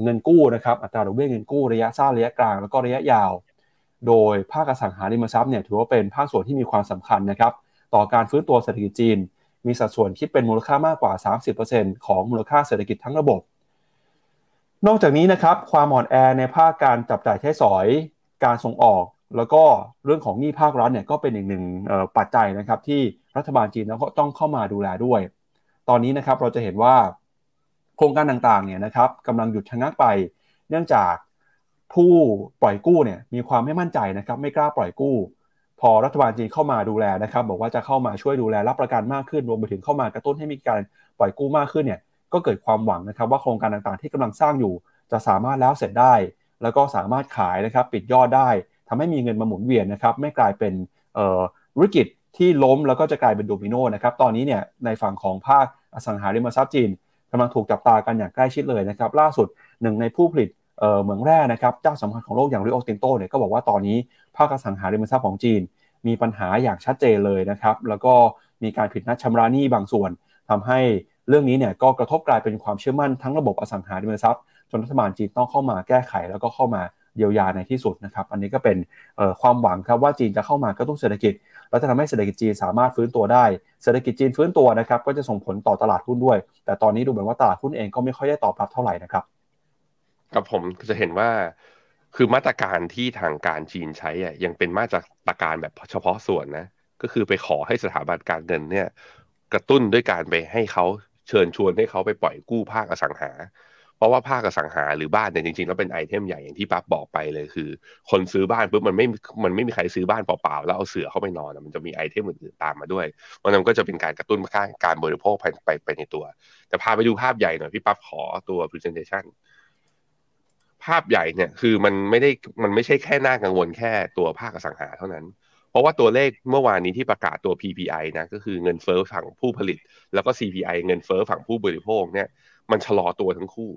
เงินกู้นะครับอัตราดอกเบี้ยเงินกู้ระยะสั้นระยะกลางแล้วก็ระยะยาว โดยภาคอสังหาริมทรัพย์เนี่ยถือว่าเป็นภาคส่วนที่มีความสำคัญนะครับต่อการฟื้นตัวเศรษฐกิจจีน มีสัดส่วนคิดเป็นมูลค่ามากกว่า 30%ของมูลค่าเศรษฐกิจทั้งระบบ นอกจากนี้นะครับความอ่อนแอในภาคการจับจ่ายใช้สอย การส่งออก แล้วก็เรื่องของหนี้ภาครัฐเนี่ยก็เป็นอีกหนึ่งปัจจัยนะครับที่รัฐบาลจีนก็ต้องเข้ามาดูแลด้วย ตอนนี้นะครับเราจะเห็นว่าโครงการต่างๆเนี่ยนะครับกำลังหยุดชะงักไป เนื่องจากผู้ปล่อยกู้เนี่ยมีความไม่มั่นใจนะครับไม่กล้าปล่อยกู้ พอรัฐบาลจีนเข้ามาดูแลนะครับบอกว่าจะเข้ามาช่วยดูแลรับประกันมากขึ้นรวมไปถึงเข้ามากระตุ้นให้มีการปล่อยกู้มากขึ้นเนี่ยก็เกิดความหวังนะครับว่าโครงการต่างๆ ที่กำลังสร้างอยู่จะสามารถแล้วเสร็จได้ แล้วก็สามารถขายนะครับปิดยอดได้ ทำให้มีเงินมาหมุนเวียนนะครับไม่กลายเป็นธุรกิจที่ล้มแล้วก็จะกลายเป็นโดมิโนนะครับตอนนี้เนี่ยในฝั่งของภาคอสังหาริมทรัพย์จีนกำลังถูกจับตากันอย่างใกล้ชิดเลยนะครับล่าสุดหนึ่งในผู้ผลิตเหมืองแร่นะครับเจ้าสำคัญของโลกอย่างริโอตินโตเนี่ยก็บอกว่าตอนนี้ภาคอสังหาริมทรัพย์ของจีน มีปัญหาอย่างชัดเจนเลยนะครับแล้วก็มีการผิดนัดชำระหนี้บางส่วนทำให้เรื่องนี้เนี่ยก็กระทบกลายเป็นความเชื่อมั่นทั้งระบบอสังหาริมทรัพย์จนรัฐบาลจีนต้องเข้ามาแก้ไขแล้วก็เข้ามา เยียวยาในที่สุดนะครับ อันนี้ก็เป็นความหวังครับว่าจีนจะเข้ามากระตุ้นเศรษฐกิจ แล้วจะทำให้เศรษฐกิจจีนสามารถฟื้นตัวได้ เศรษฐกิจจีนฟื้นตัวนะครับก็จะส่งผลต่อตลาดหุ้นด้วย แต่ตอนนี้ดูเหมือนว่าตลาดหุ้นเองก็ไม่ค่อยได้ตอบรับเท่าไหร่นะครับครับผมจะเห็นว่าคือมาตรการที่ทางการจีนใช้อะยังเป็นมาตรการแบบเฉพาะส่วนนะก็คือไปขอให้สถาบันการเงินเนี่ยกระตุ้นด้วยการไปให้เขาเชิญชวนให้เขาไปปล่อยกู้ภาคอสังหา ราะว่าภาคอสังหาหรือบ้านเนี่ยจริงๆแล้วเป็นไอเทมใหญ่อย่างที่ปั๊บบอกไปเลยคือ คนซื้อบ้านปุ๊บมันไม่มันไม่มีใครซื้อบ้านเปล่าๆแล้วเอาเสือเข้าไปนอนมันจะมีไอเทมอื่นๆตามมาด้วยมันก็จะเป็นการกระตุ้นค่าการบริโภคไปไปไปในตัว แต่พาไปดูภาพใหญ่หน่อยพี่ปั๊บขอตัว presentation ภาพใหญ่เนี่ยคือมันไม่ได้มันไม่ใช่แค่น่ากังวลแค่ตัวภาคอสังหาเท่านั้น เพราะว่าตัวเลขเมื่อวานนี้ที่ประกาศตัว PPI นะก็คือเงินเฟ้อฝั่งผู้ผลิต แล้วก็ CPI เงินเฟ้อฝั่งผู้บริโภคเนี่ยมันชะลอตัวทั้งคู่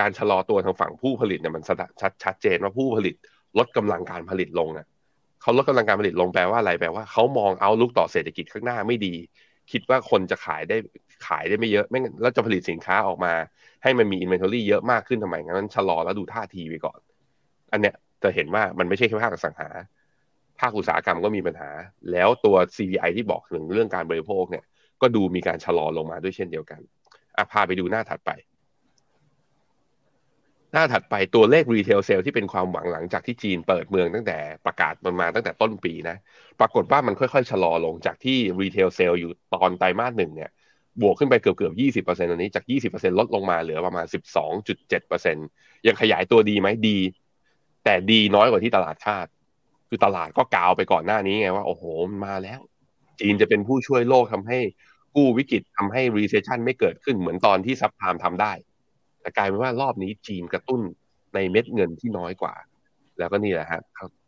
การชะลอตัวทางฝั่งผู้ผลิตเนี่ยมันชัดชัดเจนว่าผู้ผลิตลดกำลังการผลิตลงอะเขาลดกำลังการผลิตลงแปลว่าอะไรแปลว่าเขามองเอาลุกต่อเศรษฐกิจข้างหน้าไม่ดี คิดว่าคนจะขายได้ขายได้ไม่เยอะไม่งั้นแล้วจะผลิตสินค้าออกมา ให้มันมี inventory เยอะมากขึ้นทำไมงั้นชะลอแล้วดูท่าทีไปก่อน อันเนี้ยจะเห็นว่ามันไม่ใช่แค่ภาคสังหา ภาคอุตสาหกรรมก็มีปัญหา แล้วตัว CPI ที่บอกถึงเรื่องการบริโภคเนี่ย ก็ดูมีการชะลอลงมาด้วยเช่นเดียวกันอะพาไปดูหน้าถัดไป หน้าถัดไปตัวเลข retail sales ที่เป็นความหวังหลังจากที่จีนเปิดเมืองตั้งแต่ประกาศมันมาตั้งแต่ต้นปีนะ ปรากฏว่ามันค่อยๆ ชะลอลงจากที่ retail sales อยู่ตอนไตรมาสหนึ่งเนี่ยบวกขึ้นไปเกือบเกือบยี่สิบเปอร์เซ็นต์ตอนนี้จากยี่สิบเปอร์เซ็นลดลงมาเหลือประมาณสิบสองจุดเจ็ดเปอร์เซ็นยังขยายตัวดีไหมดี แต่ดีน้อยกว่าที่ตลาดคาด คือตลาดก็กาวไปก่อนหน้านี้ไงว่าโอ้โหมันมาแล้ว จีนจะเป็นผู้ช่วยโลกทำให้กู้วิกฤตทำให้ recession ไม่เกิดขึ้นเหมือนตอนที่ subprime ทำได้ แต่กลายเป็นว่ารอบนี้จีนกระตุ้นในเม็ดเงินที่น้อยกว่า แล้วก็นี่แหละฮะ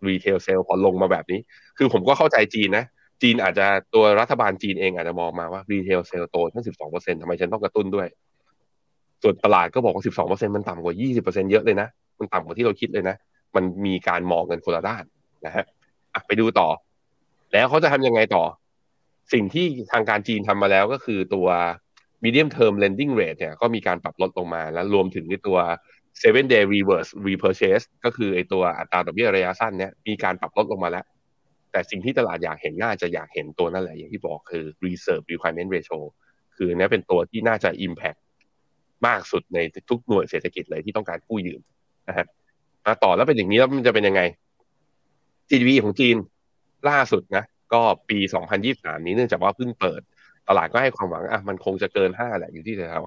retail sales พอลงมาแบบนี้ คือผมก็เข้าใจจีนนะ จีนอาจจะตัวรัฐบาลจีนเองอาจจะมองมาว่ารีเทลเซลโตทั้งสิบสองเปอร์เซ็นทำไมฉันต้องกระตุ้นด้วย ส่วนตลาดก็บอกว่าสิบสองเปอร์เซ็นมันต่ำกว่ายี่สิบเปอร์เซ็นเยอะเลยนะ มันต่ำกว่าที่เราคิดเลยนะ มันมีการมองกันคนละด้านนะฮะไปดูต่อ แล้วเขาจะทำยังไงต่อ สิ่งที่ทางการจีนทำมาแล้วก็คือตัว medium term lending rate เนี่ยก็มีการปรับลดลงมา แล้วรวมถึงในตัว seven day reverse repurchase ก็คือไอตัวอัตราดอกเบี้ยระยะสั้นเนี่ยมีการปรับลดลงมาแล้ว แต่สิ่งที่ตลาดอยากเห็นน่าจะอยากเห็นตัวนั่นแหละ อย่างที่บอกคือ reserve requirement ratio คือเนี้ยเป็นตัวที่น่าจะ impact มากสุดในทุกหน่วยเศรษฐกิจเลยที่ต้องการกู้ยืมนะครับมาต่อแล้วเป็นอย่างนี้แล้วมันจะเป็นยังไง GDP ของจีนล่าสุดนะ ก็ปี 2023 นี้เนื่องจากว่าเพิ่งเปิด ตลาดก็ให้ความหวังอะมันคงจะเกิน5แหละอยู่ที่แถว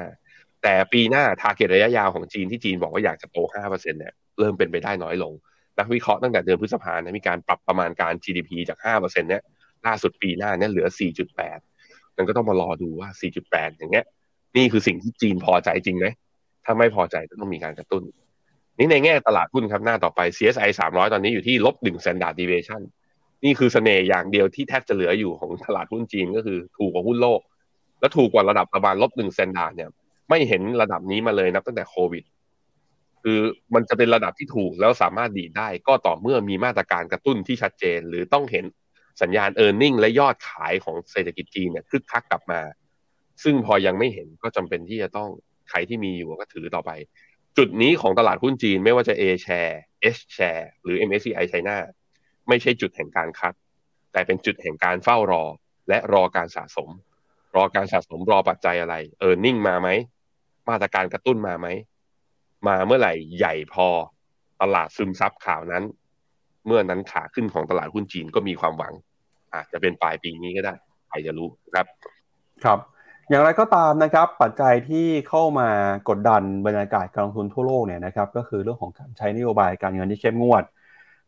5.5แต่ปีหน้าทาร์เก็ตระยะยาวของจีนที่จีนบอกว่าอยากจะโต5%เปอร์เซ็นต์เนี่ยเริ่มเป็นไปได้น้อยลงนักวิเคราะห์ตั้งแต่เดือนพฤษภาคมมีการปรับประมาณการ GDP จาก5%เเนี่ยล่าสุดปีหน้าเนี่ยเหลือ4.8มันก็ต้องมารอดูว่า4.8อย่างเงี้ย นี่คือสิ่งที่จีนพอใจจริงไหมถ้าไม่พอใจต้องมีการกระตุ้น นี่ในแง่ตลาดหุ้นครับหน้าต่อไป CSI 300 ตอนนี้อยู่ที่ลบ1 standard deviation นี่คือเสน่ห์อย่างเดียวที่แทบจะเหลืออยู่ของตลาดหุ้นจีนก็คือถูกกว่าหุ้นโลก และถูกกว่าระดับประมาณลบหนึ่งเซนดาเนี่ย ไม่เห็นระดับนี้มาเลยนับตั้งแต่โควิด คือมันจะเป็นระดับที่ถูกแล้วสามารถดีได้ ก็ต่อเมื่อมีมาตรการกระตุ้นที่ชัดเจน หรือต้องเห็นสัญญาณเออร์เน็งและยอดขายของเศรษฐกิจจีนเนี่ยคึกคักกลับมา ซึ่งพอยังไม่เห็นก็จำเป็นที่จะต้องใครที่มีอยู่ก็ถือต่อไป จุดนี้ของตลาดหุ้นจีนไม่ว่าจะ A share H share หรือ MSCI China ไม่ใช่จุดแห่งการคัด แต่เป็นจุดแห่งการเฝ้ารอ และรอการสะสม รอการสะสมรอปัจจัยอะไรเออร์เน็งมาไหมมาตรการกระตุ้นมาไหมมาเมื่อไหร่ใหญ่พอตลาดซึมซับข่าวนั้น เมื่อนั้นขาขึ้นของตลาดหุ้นจีนก็มีความหวัง อาจจะเป็นปลายปีนี้ก็ได้ใครจะรู้ครับ ครับ อย่างไรก็ตามนะครับ ปัจจัยที่เข้ามากดดันบรรยากาศการลงทุนทั่วโลกเนี่ยนะครับ ก็คือเรื่องของการใช้นโยบายการเงินที่เข้มงวด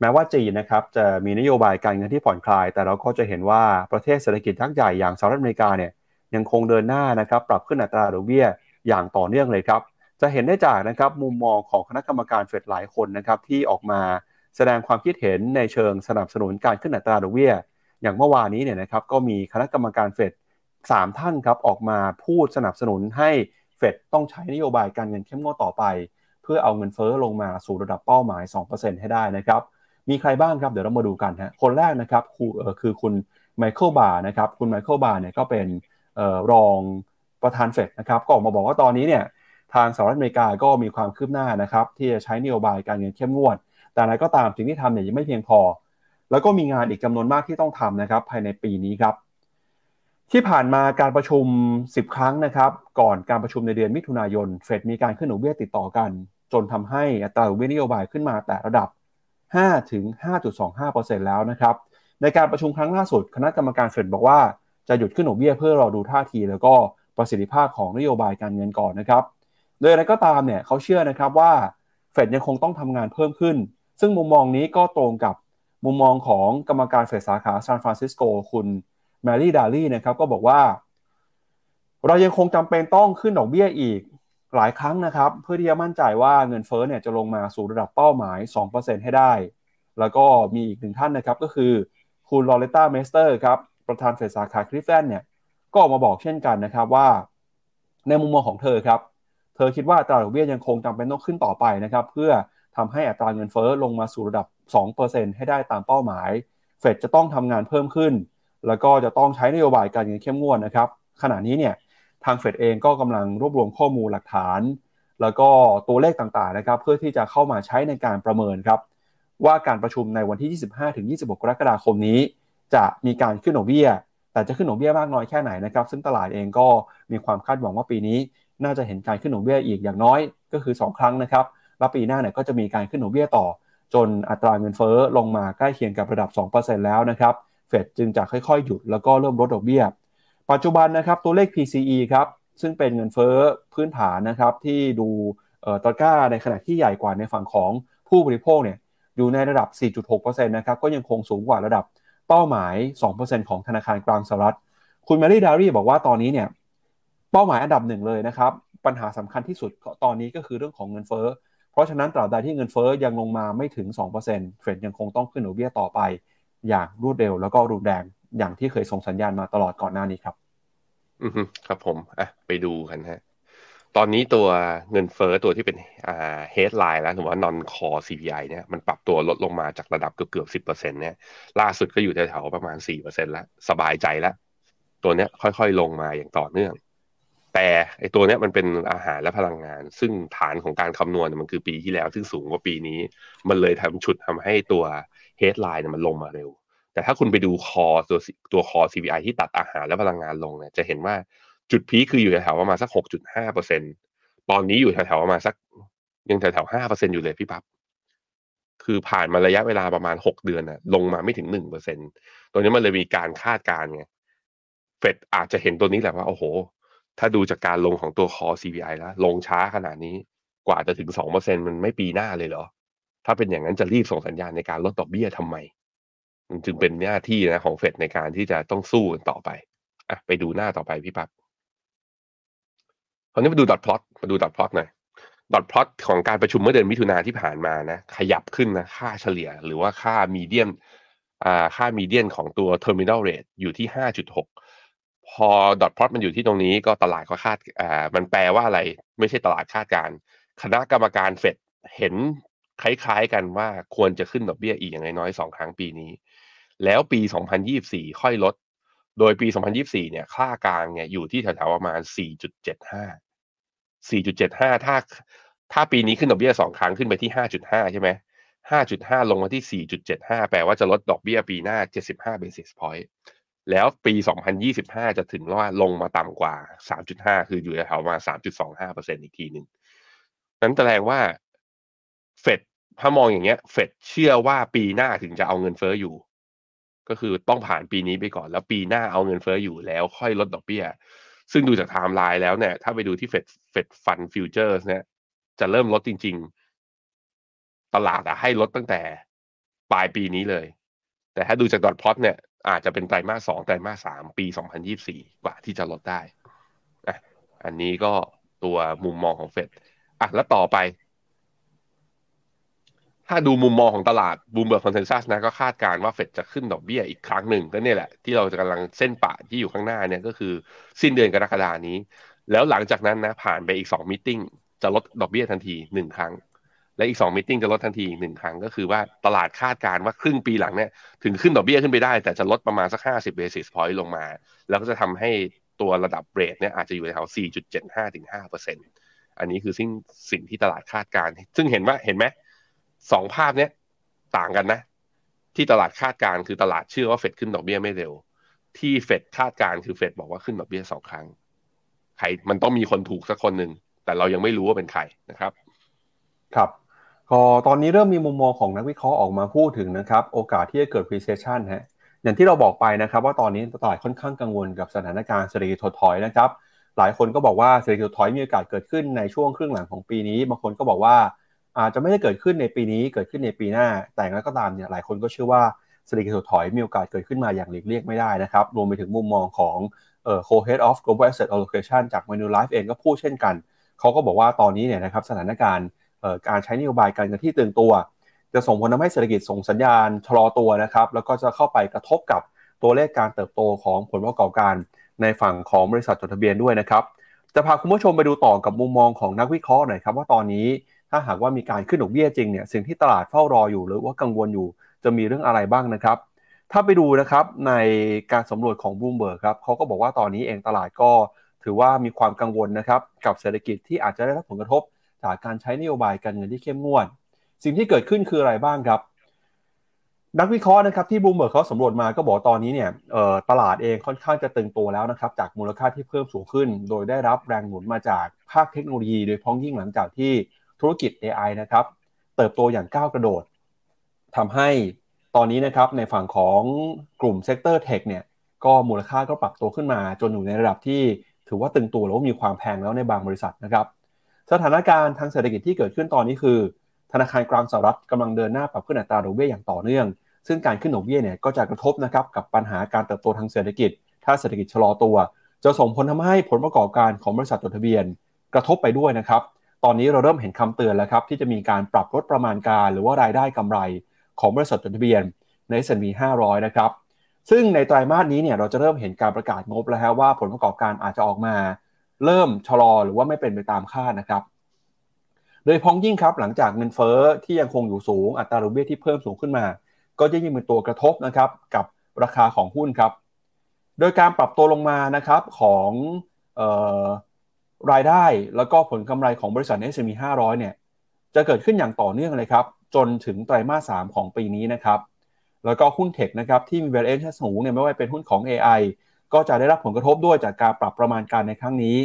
แม้ว่าจีนนะครับจะมีนโยบายการเงินที่ผ่อนคลาย แต่เราก็จะเห็นว่าประเทศเศรษฐกิจยักษ์ใหญ่อย่างสหรัฐอเมริกาเนี่ยยังคงเดินหน้านะครับปรับขึ้นอัตราดอกเบี้ยอย่างต่อเนื่องเลยครับ จะเห็นได้จากนะครับมุมมองของคณะกรรมการเฟดหลายคนนะครับที่ออกมาแสดงความคิดเห็นในเชิงสนับสนุนการขึ้นอัตราดอกเบี้ย อย่างเมื่อวานนี้เนี่ยนะครับก็มีคณะกรรมการเฟด3 ท่านครับออกมาพูดสนับสนุนให้เฟดต้องใช้นโยบายการเงินเข้มงวดต่อไป เพื่อเอาเงินเฟ้อลงมาสู่ระดับเป้าหมาย 2%ให้ได้นะครับ มีใครบ้างครับ เดี๋ยวเรามาดูกันฮะคนแรกนะครับคือคุณไมเคิลบาร์นะครับคุณไมเคิลบาร์เนี่ยก็เป็นรองประธานเฟดนะครับก็ออกมาบอกว่าตอนนี้เนี่ยทางสหรัฐอเมริกาก็มีความคืบหน้านะครับที่จะใช้นโยบายการเงินเข้มงวด แต่อะไรก็ตามสิ่งที่ทำเนี่ยยังไม่เพียงพอ แล้วก็มีงานอีกจำนวนมากที่ต้องทำนะครับภายในปีนี้ครับที่ผ่านมาการประชุม 10 ครั้งนะครับก่อนการประชุมในเดือนมิถุนายน เฟดมีการขึ้นดอกเบี้ยติดต่อกัน จนทำให้อัตราเบี้ยนโยบายขึ้นมาแต่ระดับ 5ถึง5.25%แล้วนะครับในการประชุมครั้งล่าสุดคณะกรรมการเฟดบอกว่าจะหยุดขึ้นดอกเบี้ยเพื่อรอดูท่าที แล้วก็ประสิทธิภาพของนโยบายการเงินก่อนนะครับ โดยอะไรก็ตามเนี่ยเขาเชื่อนะครับว่าเฟดยังคงต้องทำงานเพิ่มขึ้น ซึ่งมุมมองนี้ก็ตรงกับมุมมองของกรรมการเฟดสาขาซานฟรานซิสโกคุณแมรี่ดาลี่นะครับก็บอกว่า เรายังคงจำเป็นต้องขึ้นดอกเบี้ยอีก หลายครั้งนะครับ เพื่อที่จะมั่นใจว่าเงินเฟ้อเนี่ยจะลงมาสู่ระดับเป้าหมาย 2%ให้ได้ แล้วก็มีอีกหนึ่งท่านนะครับก็คือคุณลอเรต้าเมสเตอร์ครับประธานเฟดสาขาคลิฟแลนด์เนี่ยก็ออกมาบอกเช่นกันนะครับว่า ในมุมมองของเธอครับ เธอคิดว่าอัตราดอกเบี้ยยังคงจำเป็นต้องขึ้นต่อไปนะครับเพื่อทำให้อัตราเงินเฟ้อลงมาสู่ระดับ 2%ให้ได้ตามเป้าหมาย เฟดจะต้องทำงานเพิ่มขึ้น แล้วก็จะต้องใช้นโยบายการเงินเข้มงวดนะครับขณะนี้เนี่ย ทางเฟดเองก็กำลังรวบรวมข้อมูลหลักฐาน แล้วก็ตัวเลขต่างๆนะครับ เพื่อที่จะเข้ามาใช้ในการประเมินครับ ว่าการประชุมในวันที่ 25-26 กรกฎาคมนี้ จะมีการขึ้นดอกเบี้ย แต่จะขึ้นดอกเบี้ยมากน้อยแค่ไหนนะครับ ซึ่งตลาดเองก็มีความคาดหวังว่าปีนี้ น่าจะเห็นการขึ้นดอกเบี้ยอีกอย่างน้อยก็คือ 2 ครั้งนะครับแล้วปีหน้าเนี่ยก็จะมีการขึ้นดอกเบี้ยต่อ จนอัตราเงินเฟ้อลงมาใกล้เคียงกับระดับ 2%แล้วนะครับเฟดจึงจะค่อยๆ หยุดแล้วก็เริ่มลดดอกเบี้ย ปัจจุบันนะครับตัวเลข PCE ครับซึ่งเป็นเงินเฟ้อพื้นฐานนะครับที่ดูตะก้าในขณะที่ใหญ่กว่าในฝั่งของผู้บริโภคเนี่ยอยู่ในระดับ 4.6%นะครับก็ยังคงสูงกว่าระดับเป้าหมาย 2%ของธนาคารกลางสหรัฐ คุณแมรี่ดารีบอกว่าตอนนี้เนี่ยเป้าหมายอันดับหนึ่งเลยนะครับปัญหาสำคัญที่สุดตอนนี้ก็คือเรื่องของเงินเฟ้อ เพราะฉะนั้นตราบใดที่เงินเฟ้อยังลงมาไม่ถึง 2%เฟดยังคงต้องขึ้นดอกเบี้ยต่อไป อย่างรวดเร็วแล้วก็รุนแรง อย่างที่เคยส่งสัญญาณมาตลอดก่อนหน้านี้ครับ อือครับผมอะไปดูกันฮะตอนนี้ตัวเงินเฟ้อตัวที่เป็นอ่า headline แล้วหรือว่านอนคอ CPI เนี่ยมันปรับตัวลดลงมาจากระดับเกือบเกือบสิบเปอร์เซ็นต์เนี่ยล่าสุดก็อยู่แถวๆประมาณสี่เปอร์เซ็นต์แล้ว สบายใจแล้ว ตัวเนี้ยค่อยๆลงมาอย่างต่อเนื่อง แต่ไอตัวเนี้ยมันเป็นอาหารและพลังงาน ซึ่งฐานของการคำนวณมันคือปีที่แล้ว ซึ่งสูงกว่าปีนี้ มันเลยทำชุดทำให้ตัวเฮดไลน์มันลงมาเร็ว แต่ถ้าคุณไปดูคอตัวตัวคอ CPI ที่ตัดอาหารและพลังงานลงเนี่ยจะเห็นว่าจุดพีคคืออยู่แถวประมาณสักหกจุดห้าเปอร์เซ็นตอนนี้อยู่แถวๆประมาณสัก ยังแถวๆห้าเปอร์เซ็นอยู่เลยพี่ปับ๊บคือผ่านมาระยะเวลาประมาณหกเดือนอะลงมาไม่ถึงหนึ่งเปอร์เซ็นตัวนี้มันเลยมีการคาดการณ์ไงเฟดอาจจะเห็นตัวนี้แหละว่าโอ้โห ถ้าดูจากการลงของตัวคอ CPI แล้ว ลงช้าขนาดนี้กว่าจะถึงสองเปอร์เซ็นมันไม่ปีหน้าเลยเหรอ ถ้าเป็นอย่างนั้นจะรีบส่งสัญญาณในการลดดอกเบี้ยทำไม จึงเป็นหน้าที่นะของเฟดในการที่จะต้องสู้กันต่อไปอะไปดูหน้าต่อไปพี่ปับ๊บคราวนี้มาดูดอทพลอตมาดูดอทพลอตหน่อยดอทพลอตของการประชุมเมื่อเดือนมิถุนาที่ผ่านมานะ ขยับขึ้นนะ ค่าเฉลี่ยหรือว่าค่ามีเดียนอ่าค่ามีเดียนของตัว terminal rate อยู่ที่ห้าจุดหกพอดอทพลอตมันอยู่ที่ตรงนี้ก็ตลาดก็คาดอ่ามันแปลว่าอะไร ไม่ใช่ตลาดคาดการ คณะกรรมการเฟดเห็นคล้ายๆกันว่าควรจะขึ้นดอกเบี้ยอีกอย่างน้อยๆสองครั้งปีนี้ แล้วปี 2024 ค่อยลด โดยปี 2024 เนี่ย ค่ากลางเนี่ยอยู่ที่แถวๆประมาณ 4.75 4.75 ถ้า ถ้าปีนี้ขึ้นดอกเบี้ยสองครั้งขึ้นไปที่ 5.5 ใช่ไหม 5.5 ลงมาที่ 4.75 แปลว่าจะลดดอกเบี้ยปีหน้า 75 basis point แล้วปี 2025 จะถึงว่าลงมาต่ำกว่า 3.5 คืออยู่แถวมา 3.25%อีกทีหนึ่งนั้นแสดงว่าเฟดถ้ามองอย่างเงี้ย เฟดเชื่อว่าปีหน้าถึงจะเอาเงินเฟ้ออยู่ ก็คือต้องผ่านปีนี้ไปก่อน แล้วปีหน้าเอาเงินเฟ้ออยู่แล้วค่อยลดดอกเบี้ย ซึ่งดูจากไทม์ไลน์แล้วเนี่ย ถ้าไปดูที่เฟดFed fund futures เนี่ย จะเริ่มลดจริง ๆ ตลาดอะให้ลดตั้งแต่ปลายปีนี้เลย แต่ถ้าดูจาก dot plot เนี่ย อาจจะเป็นไตรมาสสองไตรมาสสามปีสองพันยี่สี่กว่าที่จะลดได้อะอันนี้ก็ตัวมุมมองของเฟดอะแล้วต่อไป ถ้าดูมุมมองของตลาด Bloomberg consensus นะก็คาดการณ์ว่าเฟดจะขึ้นดอกเบี้ยอีกครั้งหนึ่งก็เนี่ยแหละ ที่เราจะกำลังเส้นปะที่อยู่ข้างหน้าเนี่ยก็คือสิ้นเดือนกรกฎานี้ แล้วหลังจากนั้นนะผ่านไปอีกสอง meeting จะลดดอกเบี้ยทันทีหนึ่งครั้ง และอีกสอง meeting จะลดทันทีหนึ่งครั้งก็คือว่าตลาดคาดการณ์ว่าครึ่งปีหลังเนี่ยถึงขึ้นดอกเบี้ยขึ้นไปได้ แต่จะลดประมาณสักห้าสิบ basis point ลงมา แล้วก็จะทำให้ตัวระดับ rate เนี่ยอาจจะอยู่ในแถว4.75ถึง5เปอร์เซ็นต์อันนี้คือสิ่งสิ่งที่ตลาดคาดการณ์ ซึ่งเห็นว่าเห็นไหม สองภาพเนี้ยต่างกันนะ ที่ตลาดคาดการณ์คือตลาดเชื่อว่าเฟดขึ้นดอกเบี้ยไม่เร็ว ที่เฟดคาดการคือเฟดบอกว่าขึ้นดอกเบี้ยสองครั้งใครมันต้องมีคนถูกสักคนหนึ่งแต่เรายังไม่รู้ว่าเป็นใครนะครับ ครับก็ตอนนี้เริ่มมีมุมมองของนักวิเคราะห์ออกมาพูดถึงนะครับ โอกาสที่จะเกิด recession ฮะอย่างที่เราบอกไปนะครับ ว่าตอนนี้ตลาดค่อนข้างกังวลกับสถานการณ์เศรษฐกิจถดถอยนะครับ หลายคนก็บอกว่าเศรษฐกิจถดถอยมีโอกาสเกิดขึ้นในช่วงครึ่งหลังของปีนี้ บางคนก็บอกว่า อาจจะไม่ได้เกิดขึ้นในปีนี้เกิดขึ้นในปีหน้า แต่อย่างไรก็ตามเนี่ยหลายคนก็เชื่อว่าเศรษฐกิจถดถอยมีโอกาสเกิดขึ้นมาอย่างหลีกเลี่ยงไม่ได้นะครับรวมไปถึงมุมมองของเอ่อ co-head of global asset allocation จาก Manulife เองก็พูดเช่นกันเขาก็บอกว่าตอนนี้เนี่ยนะครับสถานการณ์การใช้นโยบายการเงินที่ตึงตัว จะส่งผลทำให้เศรษฐกิจส่งสัญญาณชะลอตัวนะครับแล้วก็จะเข้าไปกระทบกับตัวเลขการเติบโตของผลประกอบการในฝั่งของบริษัทจดทะเบียนด้วยนะครับจะพาคุณผู้ชมไปดูต่อกับมุมมองของนักวิเคราะห์หน่อยครับว่าตอนนี้ ถ้าหากว่ามีการขึ้นดอกเบี้ยจริงเนี่ยสิ่งที่ตลาดเฝ้ารออยู่หรือว่ากังวลอยู่จะมีเรื่องอะไรบ้างนะครับ ถ้าไปดูนะครับในการสำรวจของบูมเบิร์กครับเขาก็บอกว่าตอนนี้เองตลาดก็ถือว่ามีความกังวลนะครับกับเศรษฐกิจที่อาจจะได้รับผลกระทบ จากการใช้นโยบายการเงินที่เข้มงวด สิ่งที่เกิดขึ้นคืออะไรบ้างครับ นักวิเคราะห์นะครับที่บูมเบิร์กเขาสำรวจมาก็บอกตอนนี้เนี่ยตลาดเองค่อนข้างจะตึงตัวแล้วนะครับจากมูลค่าที่เพิ่มสูงขึ้น โดยได้รับแรงหนุนมาจากภาคเทคโนโลยี โดยเฉพาะอย่างยิ่งหลังจากที่ ธุรกิจ AI นะครับเติบโตอย่างก้าวกระโดดทำให้ตอนนี้นะครับในฝั่งของกลุ่ม sector tech เนี่ยก็มูลค่าก็ปรับตัวขึ้นมา จนอยู่ในระดับที่ถือว่าตึงตัวหรือว่ามีความแพงแล้วในบางบริษัทนะครับสถานการณ์ทางเศรษฐกิจที่เกิดขึ้นตอนนี้คือ ธนาคารกลางสหรัฐกำลังเดินหน้าปรับขึ้นอัตราดอกเบี้ยอย่างต่อเนื่อง ซึ่งการขึ้นดอกเบี้ยเนี่ยก็จะกระทบนะครับกับปัญหาการเติบโตทางเศรษฐกิจ ถ้าเศรษฐกิจชะลอตัว จะส่งผลทำให้ผลประกอบการของบริษัทจดทะเบียน กระทบไปด้วยนะครับ ตอนนี้เราเริ่มเห็นคำเตือนแล้วครับที่จะมีการปรับลดประมาณการ หรือว่ารายได้กำไรของบริษัทจดทะเบียนใน S&P 500 นะครับ ซึ่งในไตรามาสนี้เนี่ยเราจะเริ่มเห็นการประกาศงบแล้วฮะว่าผลประกอบการอาจจะออกมา เริ่มชะลอหรือว่าไม่เป็นไปตามคาดนะครับ โดยพ้องยิ่งครับหลังจากเงินเฟ้อที่ยังคงอยู่สูงอัตราดอกเบี้ยที่เพิ่มสูงขึ้นมา ก็จะยิ่งเป็นตัวกระทบนะครับกับราคาของหุ้นครับ โดยการปรับตัวลงมานะครับของ รายได้แล้วก็ผลกำไรของบริษัท S&P 500 เนี่ยจะเกิดขึ้นอย่างต่อเนื่องเลยครับจนถึงไตรมาส 3 ของปีนี้นะครับแล้วก็หุ้นเทคนะครับที่มี valuation สูงเนี่ยไม่ว่าเป็นหุ้นของ AI ก็จะได้รับผลกระทบด้วยจากการปรับประมาณการในครั้งนี้